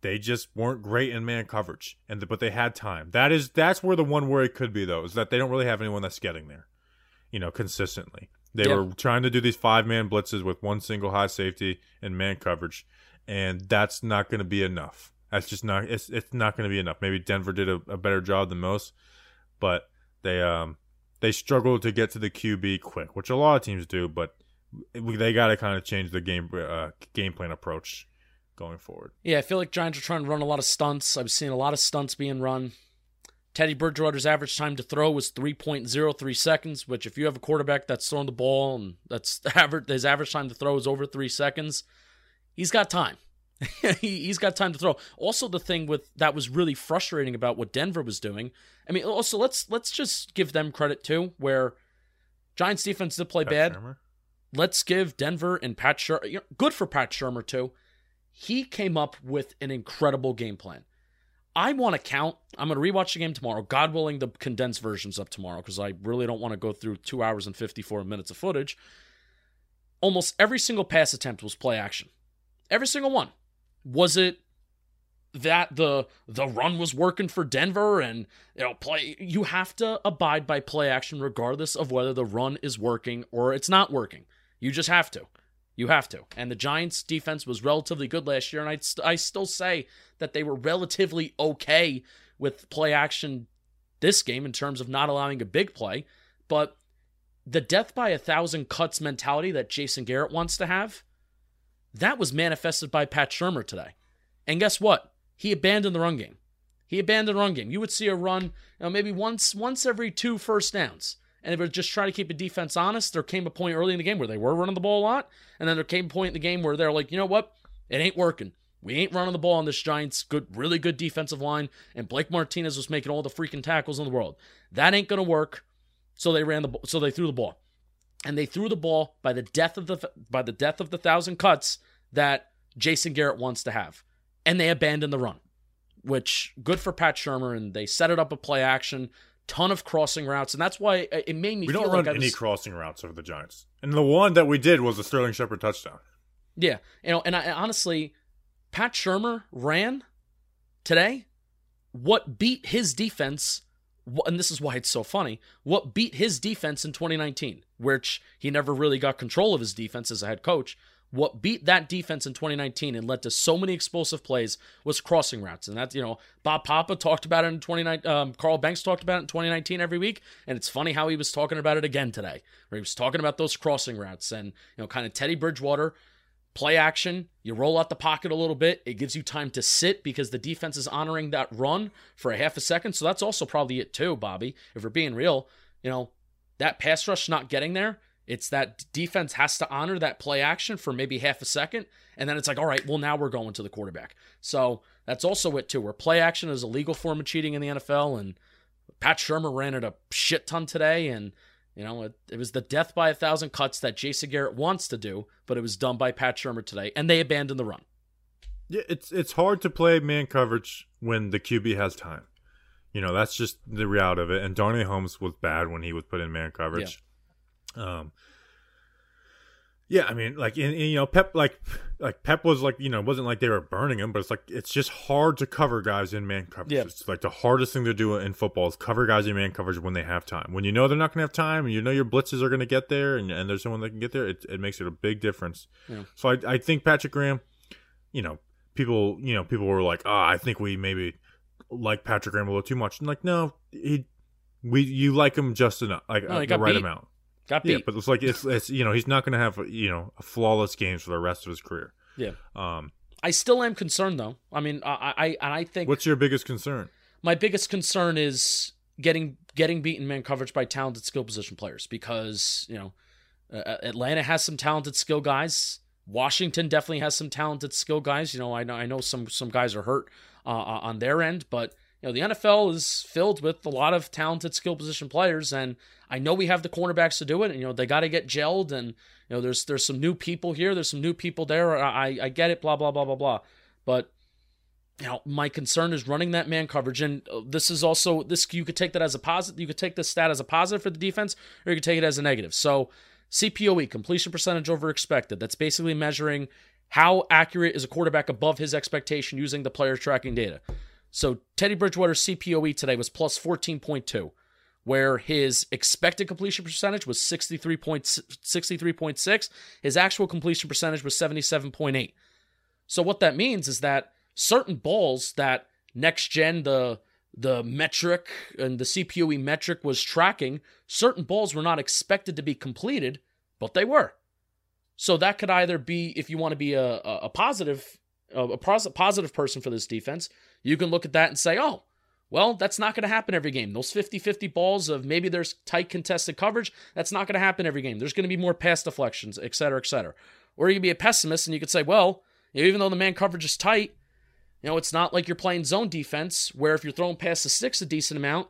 they just weren't great in man coverage, and but they had time. That is that's where the one worry could be though, is that they don't really have anyone that's getting there, you know, consistently. They were trying to do these five man blitzes with one single high safety and man coverage, and that's not going to be enough. That's just not it's it's not going to be enough. Maybe Denver did a, a better job than most, but they um they struggled to get to the QB quick, which a lot of teams do, but they got to kind of change the game uh, game plan approach going forward.
Yeah, I feel like Giants are trying to run a lot of stunts. I've seen a lot of stunts being run. Teddy Bridgewater's average time to throw was 3.03 seconds, which if you have a quarterback that's throwing the ball and that's average his average time to throw is over 3 seconds, he's got time. he, he's got time to throw. Also the thing with that was really frustrating about what Denver was doing. I mean, also let's let's just give them credit too where Giants defense did play
Pat
bad
Shurmur?
let's give Denver and Pat Shurmur, you know, good for Pat Shurmur too. He came up with an incredible game plan. I want to count. I'm going to rewatch the game tomorrow. God willing, the condensed version's up tomorrow because I really don't want to go through two hours and 54 minutes of footage. Almost every single pass attempt was play action. Every single one. Was it that the the run was working for Denver and you know play you have to abide by play action regardless of whether the run is working or it's not working. You just have to. You have to. And the Giants defense was relatively good last year and I st- I still say that they were relatively okay with play action this game in terms of not allowing a big play, but the death by a thousand cuts mentality that Jason Garrett wants to have, that was manifested by Pat Shurmur today. And guess what? He abandoned the run game. He abandoned the run game. You would see a run, you know, maybe once once every two first downs. And they would just try to keep a defense honest. There came a point early in the game where they were running the ball a lot. And then there came a point in the game where they're like, you know what? It ain't working. We ain't running the ball on this Giants good, really good defensive line. And Blake Martinez was making all the freaking tackles in the world. That ain't gonna work. So they ran the so they threw the ball. and they threw the ball by the death of the by the death of the thousand cuts that Jason Garrett wants to have, and they abandoned the run, which good for Pat Shurmur, and they set it up a play action, ton of crossing routes, and that's why it made me.
We
feel
don't
like
run
I was,
any crossing routes over the Giants, and the one that we did was a Sterling Shepard touchdown.
Yeah, you know, and I honestly, Pat Shurmur ran today. What beat his defense, and this is why it's so funny. What beat his defense in 2019, which he never really got control of his defense as a head coach. What beat that defense in 2019 and led to so many explosive plays was crossing routes, and that's you know Bob Papa talked about it in 2019. Um, Carl Banks talked about it in 2019 every week, and it's funny how he was talking about it again today, where he was talking about those crossing routes and you know kind of Teddy Bridgewater play action. You roll out the pocket a little bit. It gives you time to sit because the defense is honoring that run for a half a second. So that's also probably it too, Bobby. If we're being real, you know, that pass rush not getting there. It's that defense has to honor that play action for maybe half a second. And then it's like, all right, well, now we're going to the quarterback. So that's also it too, where play action is a legal form of cheating in the NFL. And Pat Shurmur ran it a shit ton today. And you know, it, it, was the death by a thousand cuts that Jason Garrett wants to do, but it was done by Pat Shurmur today, and they abandoned the run.
Yeah, it's it's hard to play man coverage when the QB has time. You know, that's just the reality of it. And Darnay Holmes was bad when he was put in man coverage. Yeah. Um, yeah, I mean, like in, in, you know, Pep like like Pep was like you know wasn't like they were burning him, but it's like it's just hard to cover guys in man coverage. Yeah. It's like the hardest thing to do in football is cover guys in man coverage when they have time. When you know they're not going to have time, and you know your blitzes are going to get there, and, and there's someone that can get there, it, it makes it a big difference. Yeah. So I I think Patrick Graham, you know, people you know people were like, ah, oh, I think we maybe like Patrick Graham a little too much, and like no, he we you like him just enough, like no, uh, the right beat. amount.
Got beat.
Yeah, but it's like it's, it's you know he's not going to have you know a flawless games for the rest of his career.
Yeah. Um, I still am concerned though. I mean, I I I think.
What's your biggest concern?
My biggest concern is getting getting beaten man coverage by talented skill position players because you know uh, Atlanta has some talented skill guys. Washington definitely has some talented skill guys. You know, I know I know some some guys are hurt uh, uh on their end, but you know, the NFL is filled with a lot of talented skill position players, and I know we have the cornerbacks to do it. And, you know, they got to get gelled, and you know, there's there's some new people here, there's some new people there. I I get it, blah blah blah blah blah, but you know, my concern is running that man coverage, and uh, this is also this you could take that as a positive. You could take this stat as a positive for the defense, or you could take it as a negative. So CPOE completion percentage over expected. That's basically measuring how accurate is a quarterback above his expectation using the player tracking data. So Teddy Bridgewater's CPOE today was plus 14.2, where his expected completion percentage was 63.6. His actual completion percentage was 77.8. So what that means is that certain balls that next gen the the metric and the CPOE metric was tracking, certain balls were not expected to be completed, but they were. So that could either be if you want to be a, a, a positive a positive person for this defense, you can look at that and say, oh, well, that's not going to happen every game. Those 50 50 balls of maybe there's tight contested coverage, that's not going to happen every game. There's going to be more pass deflections, et cetera, et cetera. Or you can be a pessimist and you could say, well, even though the man coverage is tight, you know, it's not like you're playing zone defense where if you're throwing past the sticks a decent amount,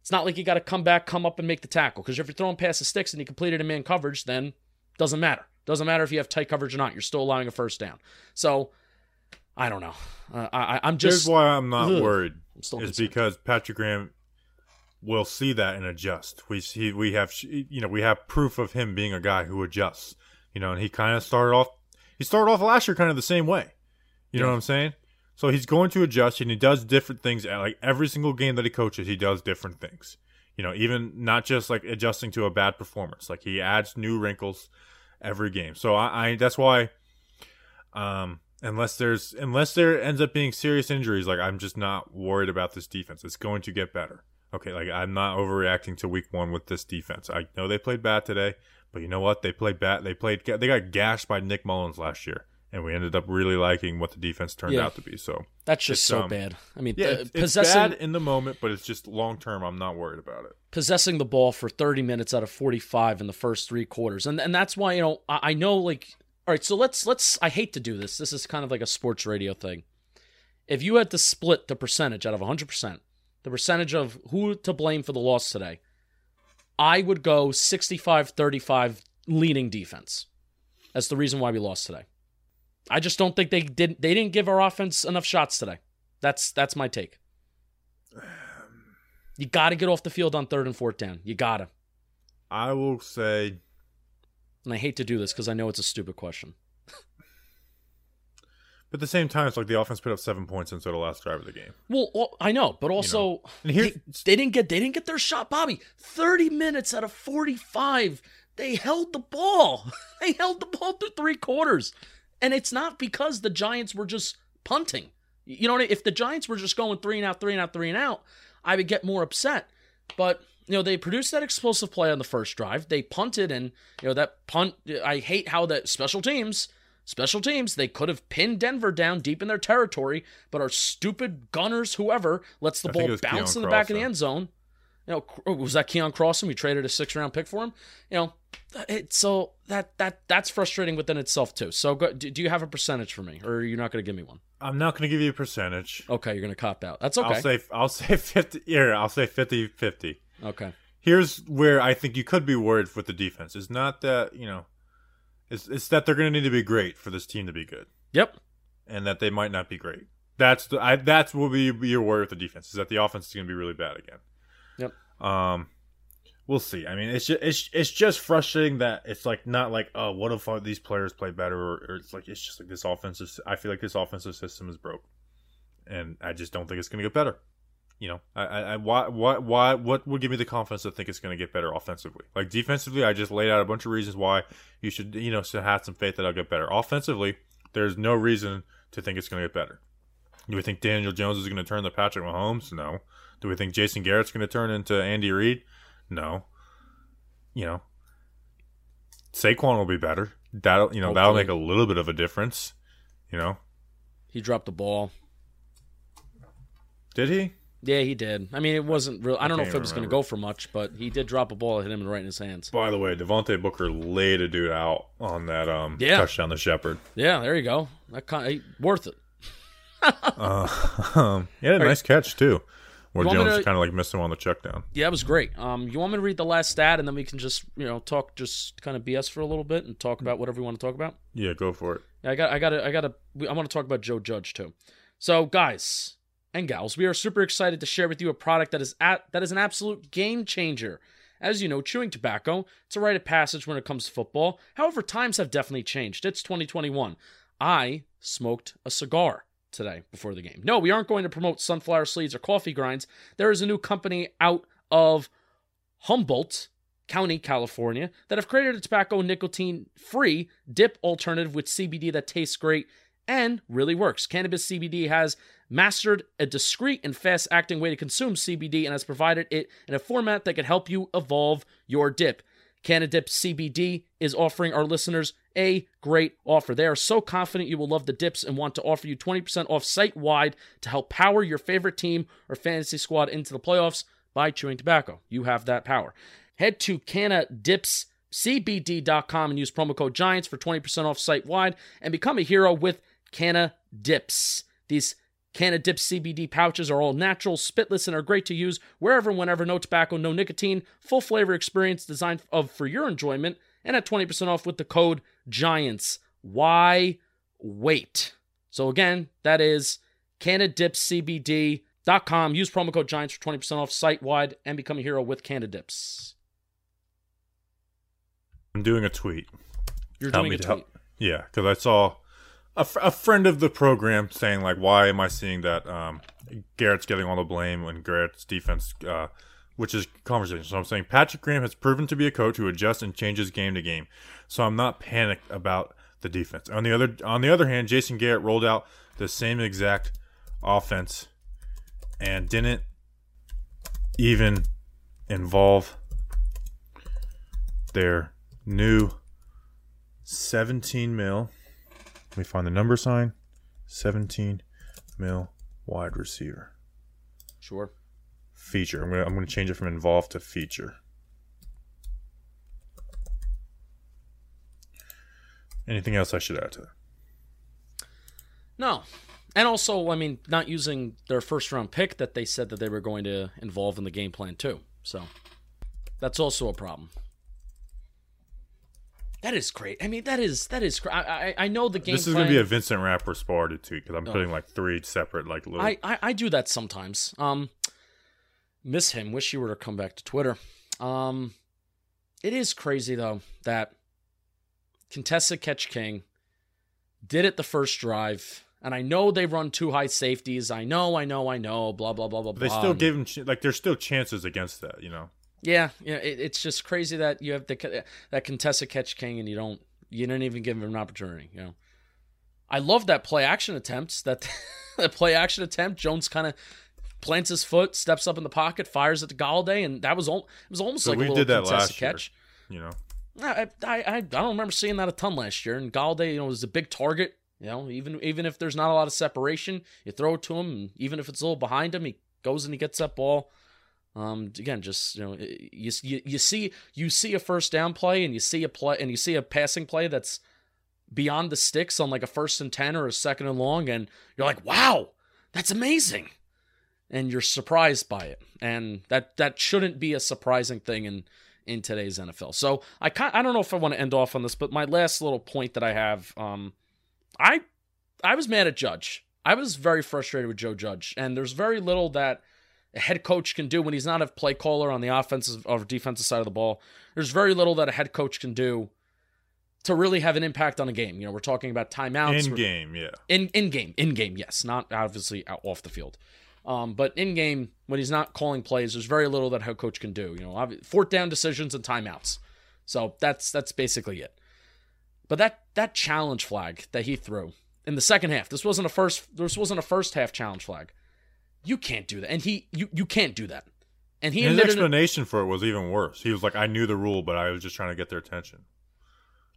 it's not like you got to come back, come up and make the tackle. Because if you're throwing past the sticks and you completed a man coverage, then doesn't matter. Doesn't matter if you have tight coverage or not. You're still allowing a first down. So I don't know. Uh, I, I'm just.
Here's why I'm not ugh, worried. I'm is because Patrick Graham will see that and adjust. We see we have you know we have proof of him being a guy who adjusts. You know, and he kind of started off. He started off last year kind of the same way. You yeah. know what I'm saying? So he's going to adjust, and he does different things. Like every single game that he coaches, he does different things. You know, even not just like adjusting to a bad performance. Like he adds new wrinkles every game. So I, I that's why um unless there's unless there ends up being serious injuries like i'm just not worried about this defense. It's going to get better. Okay like i'm not overreacting to week one with this defense. I know they played bad today but you know what? They played bad they played they got gashed by nick mullens last year and we ended up really liking what the defense turned yeah. out to be so
that's just so um, bad. I mean
yeah, it's, possessing, it's bad in the moment but it's just long term i'm not worried about it.
Possessing the ball for 30 minutes out of 45 in the first three quarters and and that's why you know i, I know like all right, so let's let's I hate to do this. This is kind of like a sports radio thing. If you had to split the percentage out of 100%, the percentage of who to blame for the loss today, I would go 65 35 leaning defense. That's the reason why we lost today. I just don't think they didn't they didn't give our offense enough shots today. That's that's my take. You got to get off the field on third and fourth down. You got to.
I will say,
And I hate to do this because I know it's a stupid question.
but at the same time, it's like the offense put up seven points until the last drive of the game.
Well, I know, but also
And here,
they, they didn't get they didn't get their shot, Bobby. Thirty minutes out of forty five, they held the ball. they held the ball through three quarters, and it's not because the Giants were just punting. You know, what I- if the Giants were just going three and out, three and out, three and out, I would get more upset. But you know, they produced that explosive play on the first drive. They punted, and you know that punt. I hate how that special teams. Special teams, they could have pinned Denver down deep in their territory, but our stupid gunners, whoever, lets the
I
ball bounce in the back of the end zone. You know, was that Keion Crossen? We traded a six round pick for him. You know, it, so that that that's frustrating within itself too. So, go, do, do you have a percentage for me, or are you not going to give me one?
I'm not going to give you a percentage.
Okay, you're going to cop out. That's okay.
I'll say I'll say 50 here, I'll say 50-50.
Okay.
Here's where I think you could be worried with the defense. It's not that, you know, it's it's that they're going to need to be great for this team to be good
Yep.
and that they might not be great. That's the I that's what be your worry with the defense is that the offense is going to be really bad again.
Yep.
Um we'll see. I mean, it's just it's it's just frustrating that it's like not like oh, what if these players play better or, or it's like it's just like this offensive I feel like this offensive system is broke. And I just don't think it's going to get better. You know, I, I, I why, why, why, what would give me the confidence to think it's going to get better offensively? Like defensively, I just laid out a bunch of reasons why you should, you know, so have some faith that I'll get better. Offensively, there's no reason to think it's going to get better. Do we think Daniel Jones is going to turn to Patrick Mahomes? No. Do we think Jason Garrett's going to turn into Andy Reid? No. You know, Saquon will be better. That'll, you know, that'll make a little bit of a difference. You know,
He dropped the ball.
did he?
Yeah, he did. I mean, it wasn't real. I don't know if it was going to go for much, but he did drop a ball that hit him right in his hands.
By the way, Devontae Booker laid a dude out on that um
Yeah.
touchdown to Shepard.
Yeah, there you go. That kind worth it.
Uh, um, he had a
All right.
nice catch too, where
You want me
Jones
to-
kind of like missed him on the check down.
Yeah, it was great. Um, you want me to read the last stat, and then we can just you know talk just kind of BS for a little bit and talk about whatever we want to talk about.
Yeah, go for it.
Yeah, I got, I got, I got. to. I want to talk about Joe Judge too. So, guys and gals, we are super excited to share with you a product that is at that is an absolute game changer. As you know, chewing tobacco, it's a rite of passage when it comes to football. However, times have definitely changed. It's 2021. I smoked a cigar today before the game. No, we aren't going to promote sunflower seeds or coffee grinds. There is a new company out of Humboldt County, California, that have created a tobacco nicotine free dip alternative with CBD that tastes great and really works. Cannadips CBD has mastered a discreet and fast acting way to consume CBD and has provided it in a format that can help you evolve your dip. Cannadip CBD is offering our listeners a great offer. They are so confident you will love the dips and want to offer you 20% off site wide to help power your favorite team or fantasy squad into the playoffs by chewing tobacco. You have that power. Head to CannadipsCBD.com and use promo code GIANTS for 20% off site wide and become a hero with Canna Dips. These Canna Dips CBD pouches are all natural, spitless, and are great to use wherever, whenever. No tobacco, no nicotine. Full flavor experience designed of for your enjoyment and at 20% off with the code GIANTS. Why wait? So again, that is CannadipsCBD.com. Use promo code GIANTS for 20% off site wide and become a hero with Cannadips.
I'm doing a tweet.
You're
Help
doing a tweet.
help. Yeah, because I saw a, friend of the program saying like, "Why am I seeing that um, Garrett's getting all the blame when Garrett's defense?" Uh, which is conversation. So I'm saying Patrick Graham has proven to be a coach who adjusts and changes game to game. So I'm not panicked about the defense. On the other on the other hand, Jason Garrett rolled out the same exact offense and didn't even involve their new 17 mil. Let me find the number sign. 17 mil wide receiver
Sure.
feature. I'm gonna I'm gonna change it from involved to feature. Anything else I should add to that?
No. And also, I mean, not using their first round pick that they said that they were going to involve in the game plan too. So That's also a problem. That is great. I mean, that is that is. I I, I know the game.
This is
plan.
gonna be a Vincent Rapper Sparta too because I'm putting like three separate like little.
I, I I do that sometimes. Um, miss him. Wish he were to come back to Twitter. Um, it is crazy though that contested catch king did it the first drive, and I know they run two high safeties. I know, I know, I know. Blah blah blah blah.
But they
blah.
still gave him ch- like there's still chances against that, you know.
Yeah, yeah. It, it's just crazy that you have the that contested catch king and you don't you didn't even give him an opportunity. You know, I love that play action attempts. That that play action attempt. Jones kind of plants his foot, steps up in the pocket, fires at the Golladay, and that was all. it was almost
So
like
we
a little
did that last year.
catch.
You know,
I, I I don't remember seeing that a ton last year. And Golladay, you know, was a big target. You know, even even if there's not a lot of separation, you throw it to him, and even if it's a little behind him, he goes and he gets that ball. Um, again, just you know, you, you you see you see a first down play, and you see a play, and you see a passing play that's beyond the sticks on like a first and ten or a second and long, and you're like, wow, that's amazing, and you're surprised by it, and that that shouldn't be a surprising thing in in today's NFL. So I kind I don't know if I want to end off on this, but my last little point that I have, um, I I was mad at Judge. I was very frustrated with Joe Judge, and there's very little that a head coach can do when he's not a play caller on the offensive or defensive side of the ball. There's very little that a head coach can do to really have an impact on a game. You know, we're talking about timeouts.
in game, yeah.
in in game, in game, yes, not obviously out off the field. Um, but in game, when he's not calling plays, there's very little that a head coach can do. You know, fourth down decisions and timeouts. So that's that's basically it. But that that challenge flag that he threw in the second half, this wasn't a first this wasn't a first half challenge flag. You can't do that, and he you you can't do that. And he
His
admitted it-
explanation for it was even worse. He was like, "I knew the rule, but I was just trying to get their attention."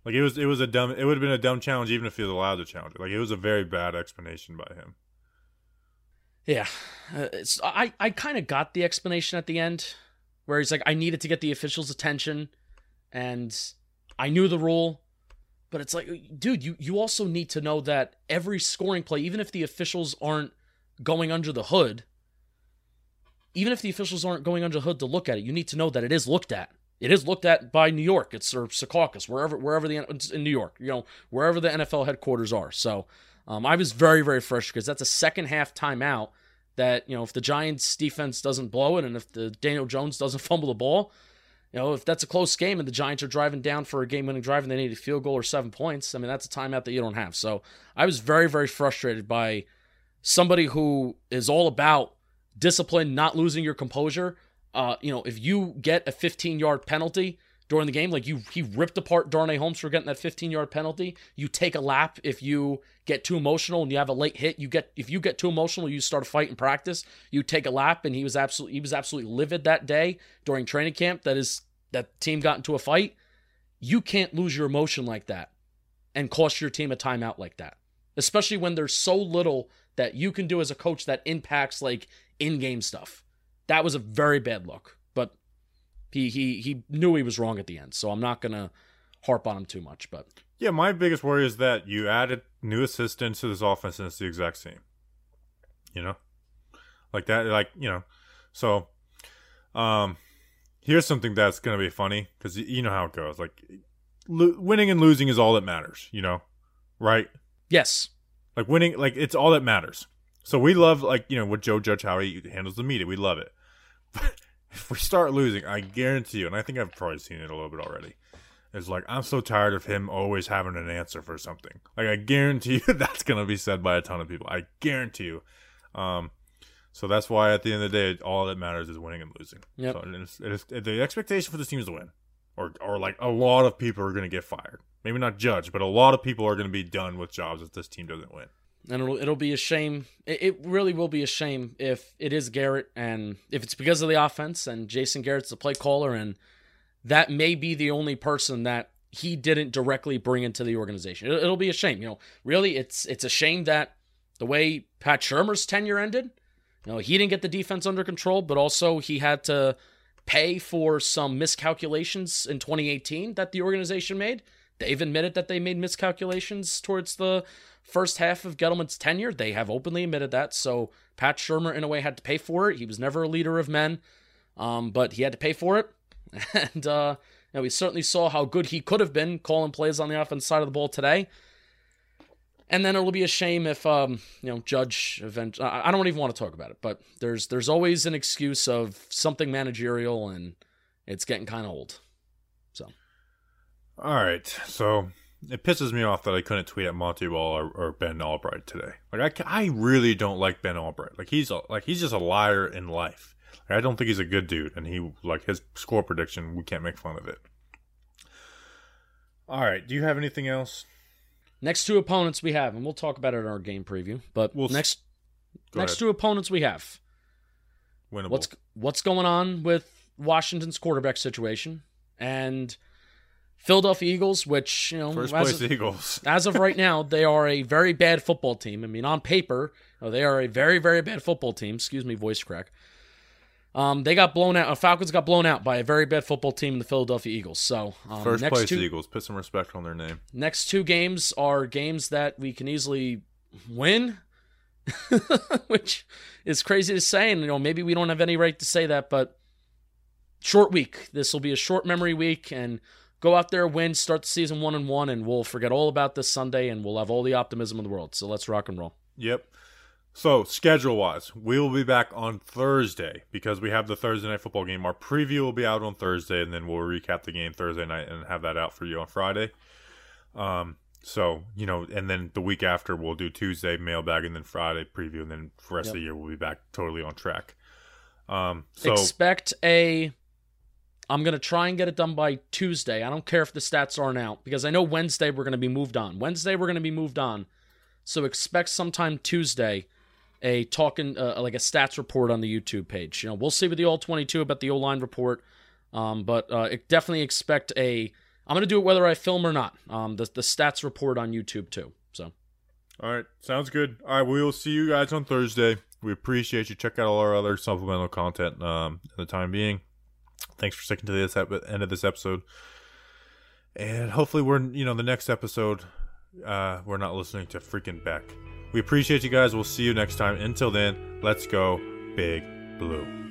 Like it was, it was a dumb. It would have been a dumb challenge even if he was allowed to challenge it. Like it was a very bad explanation by him.
Yeah, uh, it's, I I kind of got the explanation at the end, where he's like, I needed to get the officials' attention, and I knew the rule, but it's like, dude, you you also need to know that every scoring play, even if the officials aren't going under the hood, even if the officials aren't going under the hood to look at it, you need to know that it is looked at. It is looked at by New York. It's or Secaucus, wherever wherever the in New York, you know, wherever the NFL headquarters are. So um, I was very very frustrated because that's a second half timeout. That you know, if the Giants defense doesn't blow it, and if the Daniel Jones doesn't fumble the ball, you know, if that's a close game and the Giants are driving down for a game winning drive and they need a field goal or seven points, I mean that's a timeout that you don't have. So I was very very frustrated by somebody who is all about discipline, not losing your composure. Uh, you know, if you get a 15 yard penalty during the game, like you, he ripped apart Darnay Holmes for getting that 15 yard penalty. You take a lap if you get too emotional and you have a late hit. You get if you get too emotional, you start a fight in practice. You take a lap, and he was absolutely he was absolutely livid that day during training camp. That is that team got into a fight. You can't lose your emotion like that and cost your team a timeout like that, especially when there's so little that you can do as a coach that impacts like in-game stuff. That was a very bad look, but he he he knew he was wrong at the end, so I'm not gonna harp on him too much. But
Yeah, my biggest worry is that you added new assistants to this offense and it's the exact same. You know? Like that like, you know. So um here's something that's going to be funny cuz you know how it goes. Like lo- winning and losing is all that matters, you know? Right?
yes,
Like winning like it's all that matters. So we love like, you know, what Joe Judge how he handles the media. We love it. But if we start losing, I guarantee you, and I think I've probably seen it a little bit already. It's like I'm so tired of him always having an answer for something. Like I guarantee you that's gonna be said by a ton of people. I guarantee you. Um, so that's why at the end of the day, all that matters is winning and losing.
Yep.
So it is, it is, the expectation for this team is to win, or or like a lot of people are gonna get fired. Maybe not judge, but a lot of people are gonna be done with jobs if this team doesn't win.
and it'll it'll be a shame. It, it really will be a shame if it is Garrett and if it's because of the offense and Jason Garrett's the play caller and that may be the only person that he didn't directly bring into the organization. It, it'll be a shame. You know, really, it's it's a shame that the way Pat Shurmur's tenure ended. You know, he didn't get the defense under control, but also he had to pay for some miscalculations in 2018 that the organization made. They've admitted that they made miscalculations towards the first half of Gettleman's tenure. They have openly admitted that. So Pat Shurmur, in a way, had to pay for it. He was never a leader of men, um, but he had to pay for it. And uh, you know, we certainly saw how good he could have been calling plays on the offense side of the ball today. And then it'll be a shame if um, you know Judge event. I don't even want to talk about it, but there's there's always an excuse of something managerial, and it's getting kind of old. So,
all right, so it pisses me off that I couldn't tweet at Montee Ball or, or Ben Allbright today. Like I, I really don't like Ben Allbright. Like he's a, like he's just a liar in life. Like, I don't think he's a good dude, and he like his score prediction. We can't make fun of it. All right, do you have anything else?
Next two opponents we have, and we'll talk about it in our game preview. But we'll next next ahead. two opponents we have.
Winnable.
What's what's going on with Washington's quarterback situation and Philadelphia Eagles, which you know,
first place of, Eagles.
as of right now, they are a very bad football team. I mean, on paper, they are a very very bad football team. Excuse me, voice crack. Um, they got blown out. Uh, Falcons got blown out by a very bad football team, the Philadelphia Eagles. So
um, first next place two, Eagles. Put some respect on their name.
Next two games are games that we can easily win, which is crazy to say. And you know, maybe we don't have any right to say that, but short week. This will be a short memory week, and go out there, win, start the season one and one, and we'll forget all about this Sunday, and we'll have all the optimism in the world. So let's rock and roll.
Yep. So, schedule wise, we will be back on Thursday because we have the Thursday night football game. Our preview will be out on Thursday, and then we'll recap the game Thursday night and have that out for you on Friday. Um, so, you know, and then the week after, we'll do Tuesday mailbag and then Friday preview, and then for the rest yep. of the year, we'll be back totally on track. Um, so
expect a. I'm gonna try and get it done by Tuesday. I don't care if the stats aren't out because I know Wednesday we're gonna be moved on. Wednesday we're gonna be moved on, so expect sometime Tuesday a talking uh, like a stats report on the YouTube page. You know, we'll see with the all 22 about the O line report, um, but uh, definitely expect a. I'm gonna do it whether I film or not. Um, the the stats report on YouTube too. So.
All right, sounds good. All right, we will see you guys on Thursday. We appreciate you. Check out all our other supplemental content. Um, in the time being, thanks for sticking to this end of this episode. And hopefully, we're you know the next episode. Uh, we're not listening to freaking Beck. We appreciate you guys. We'll see you next time. Until then, let's go, Big Blue.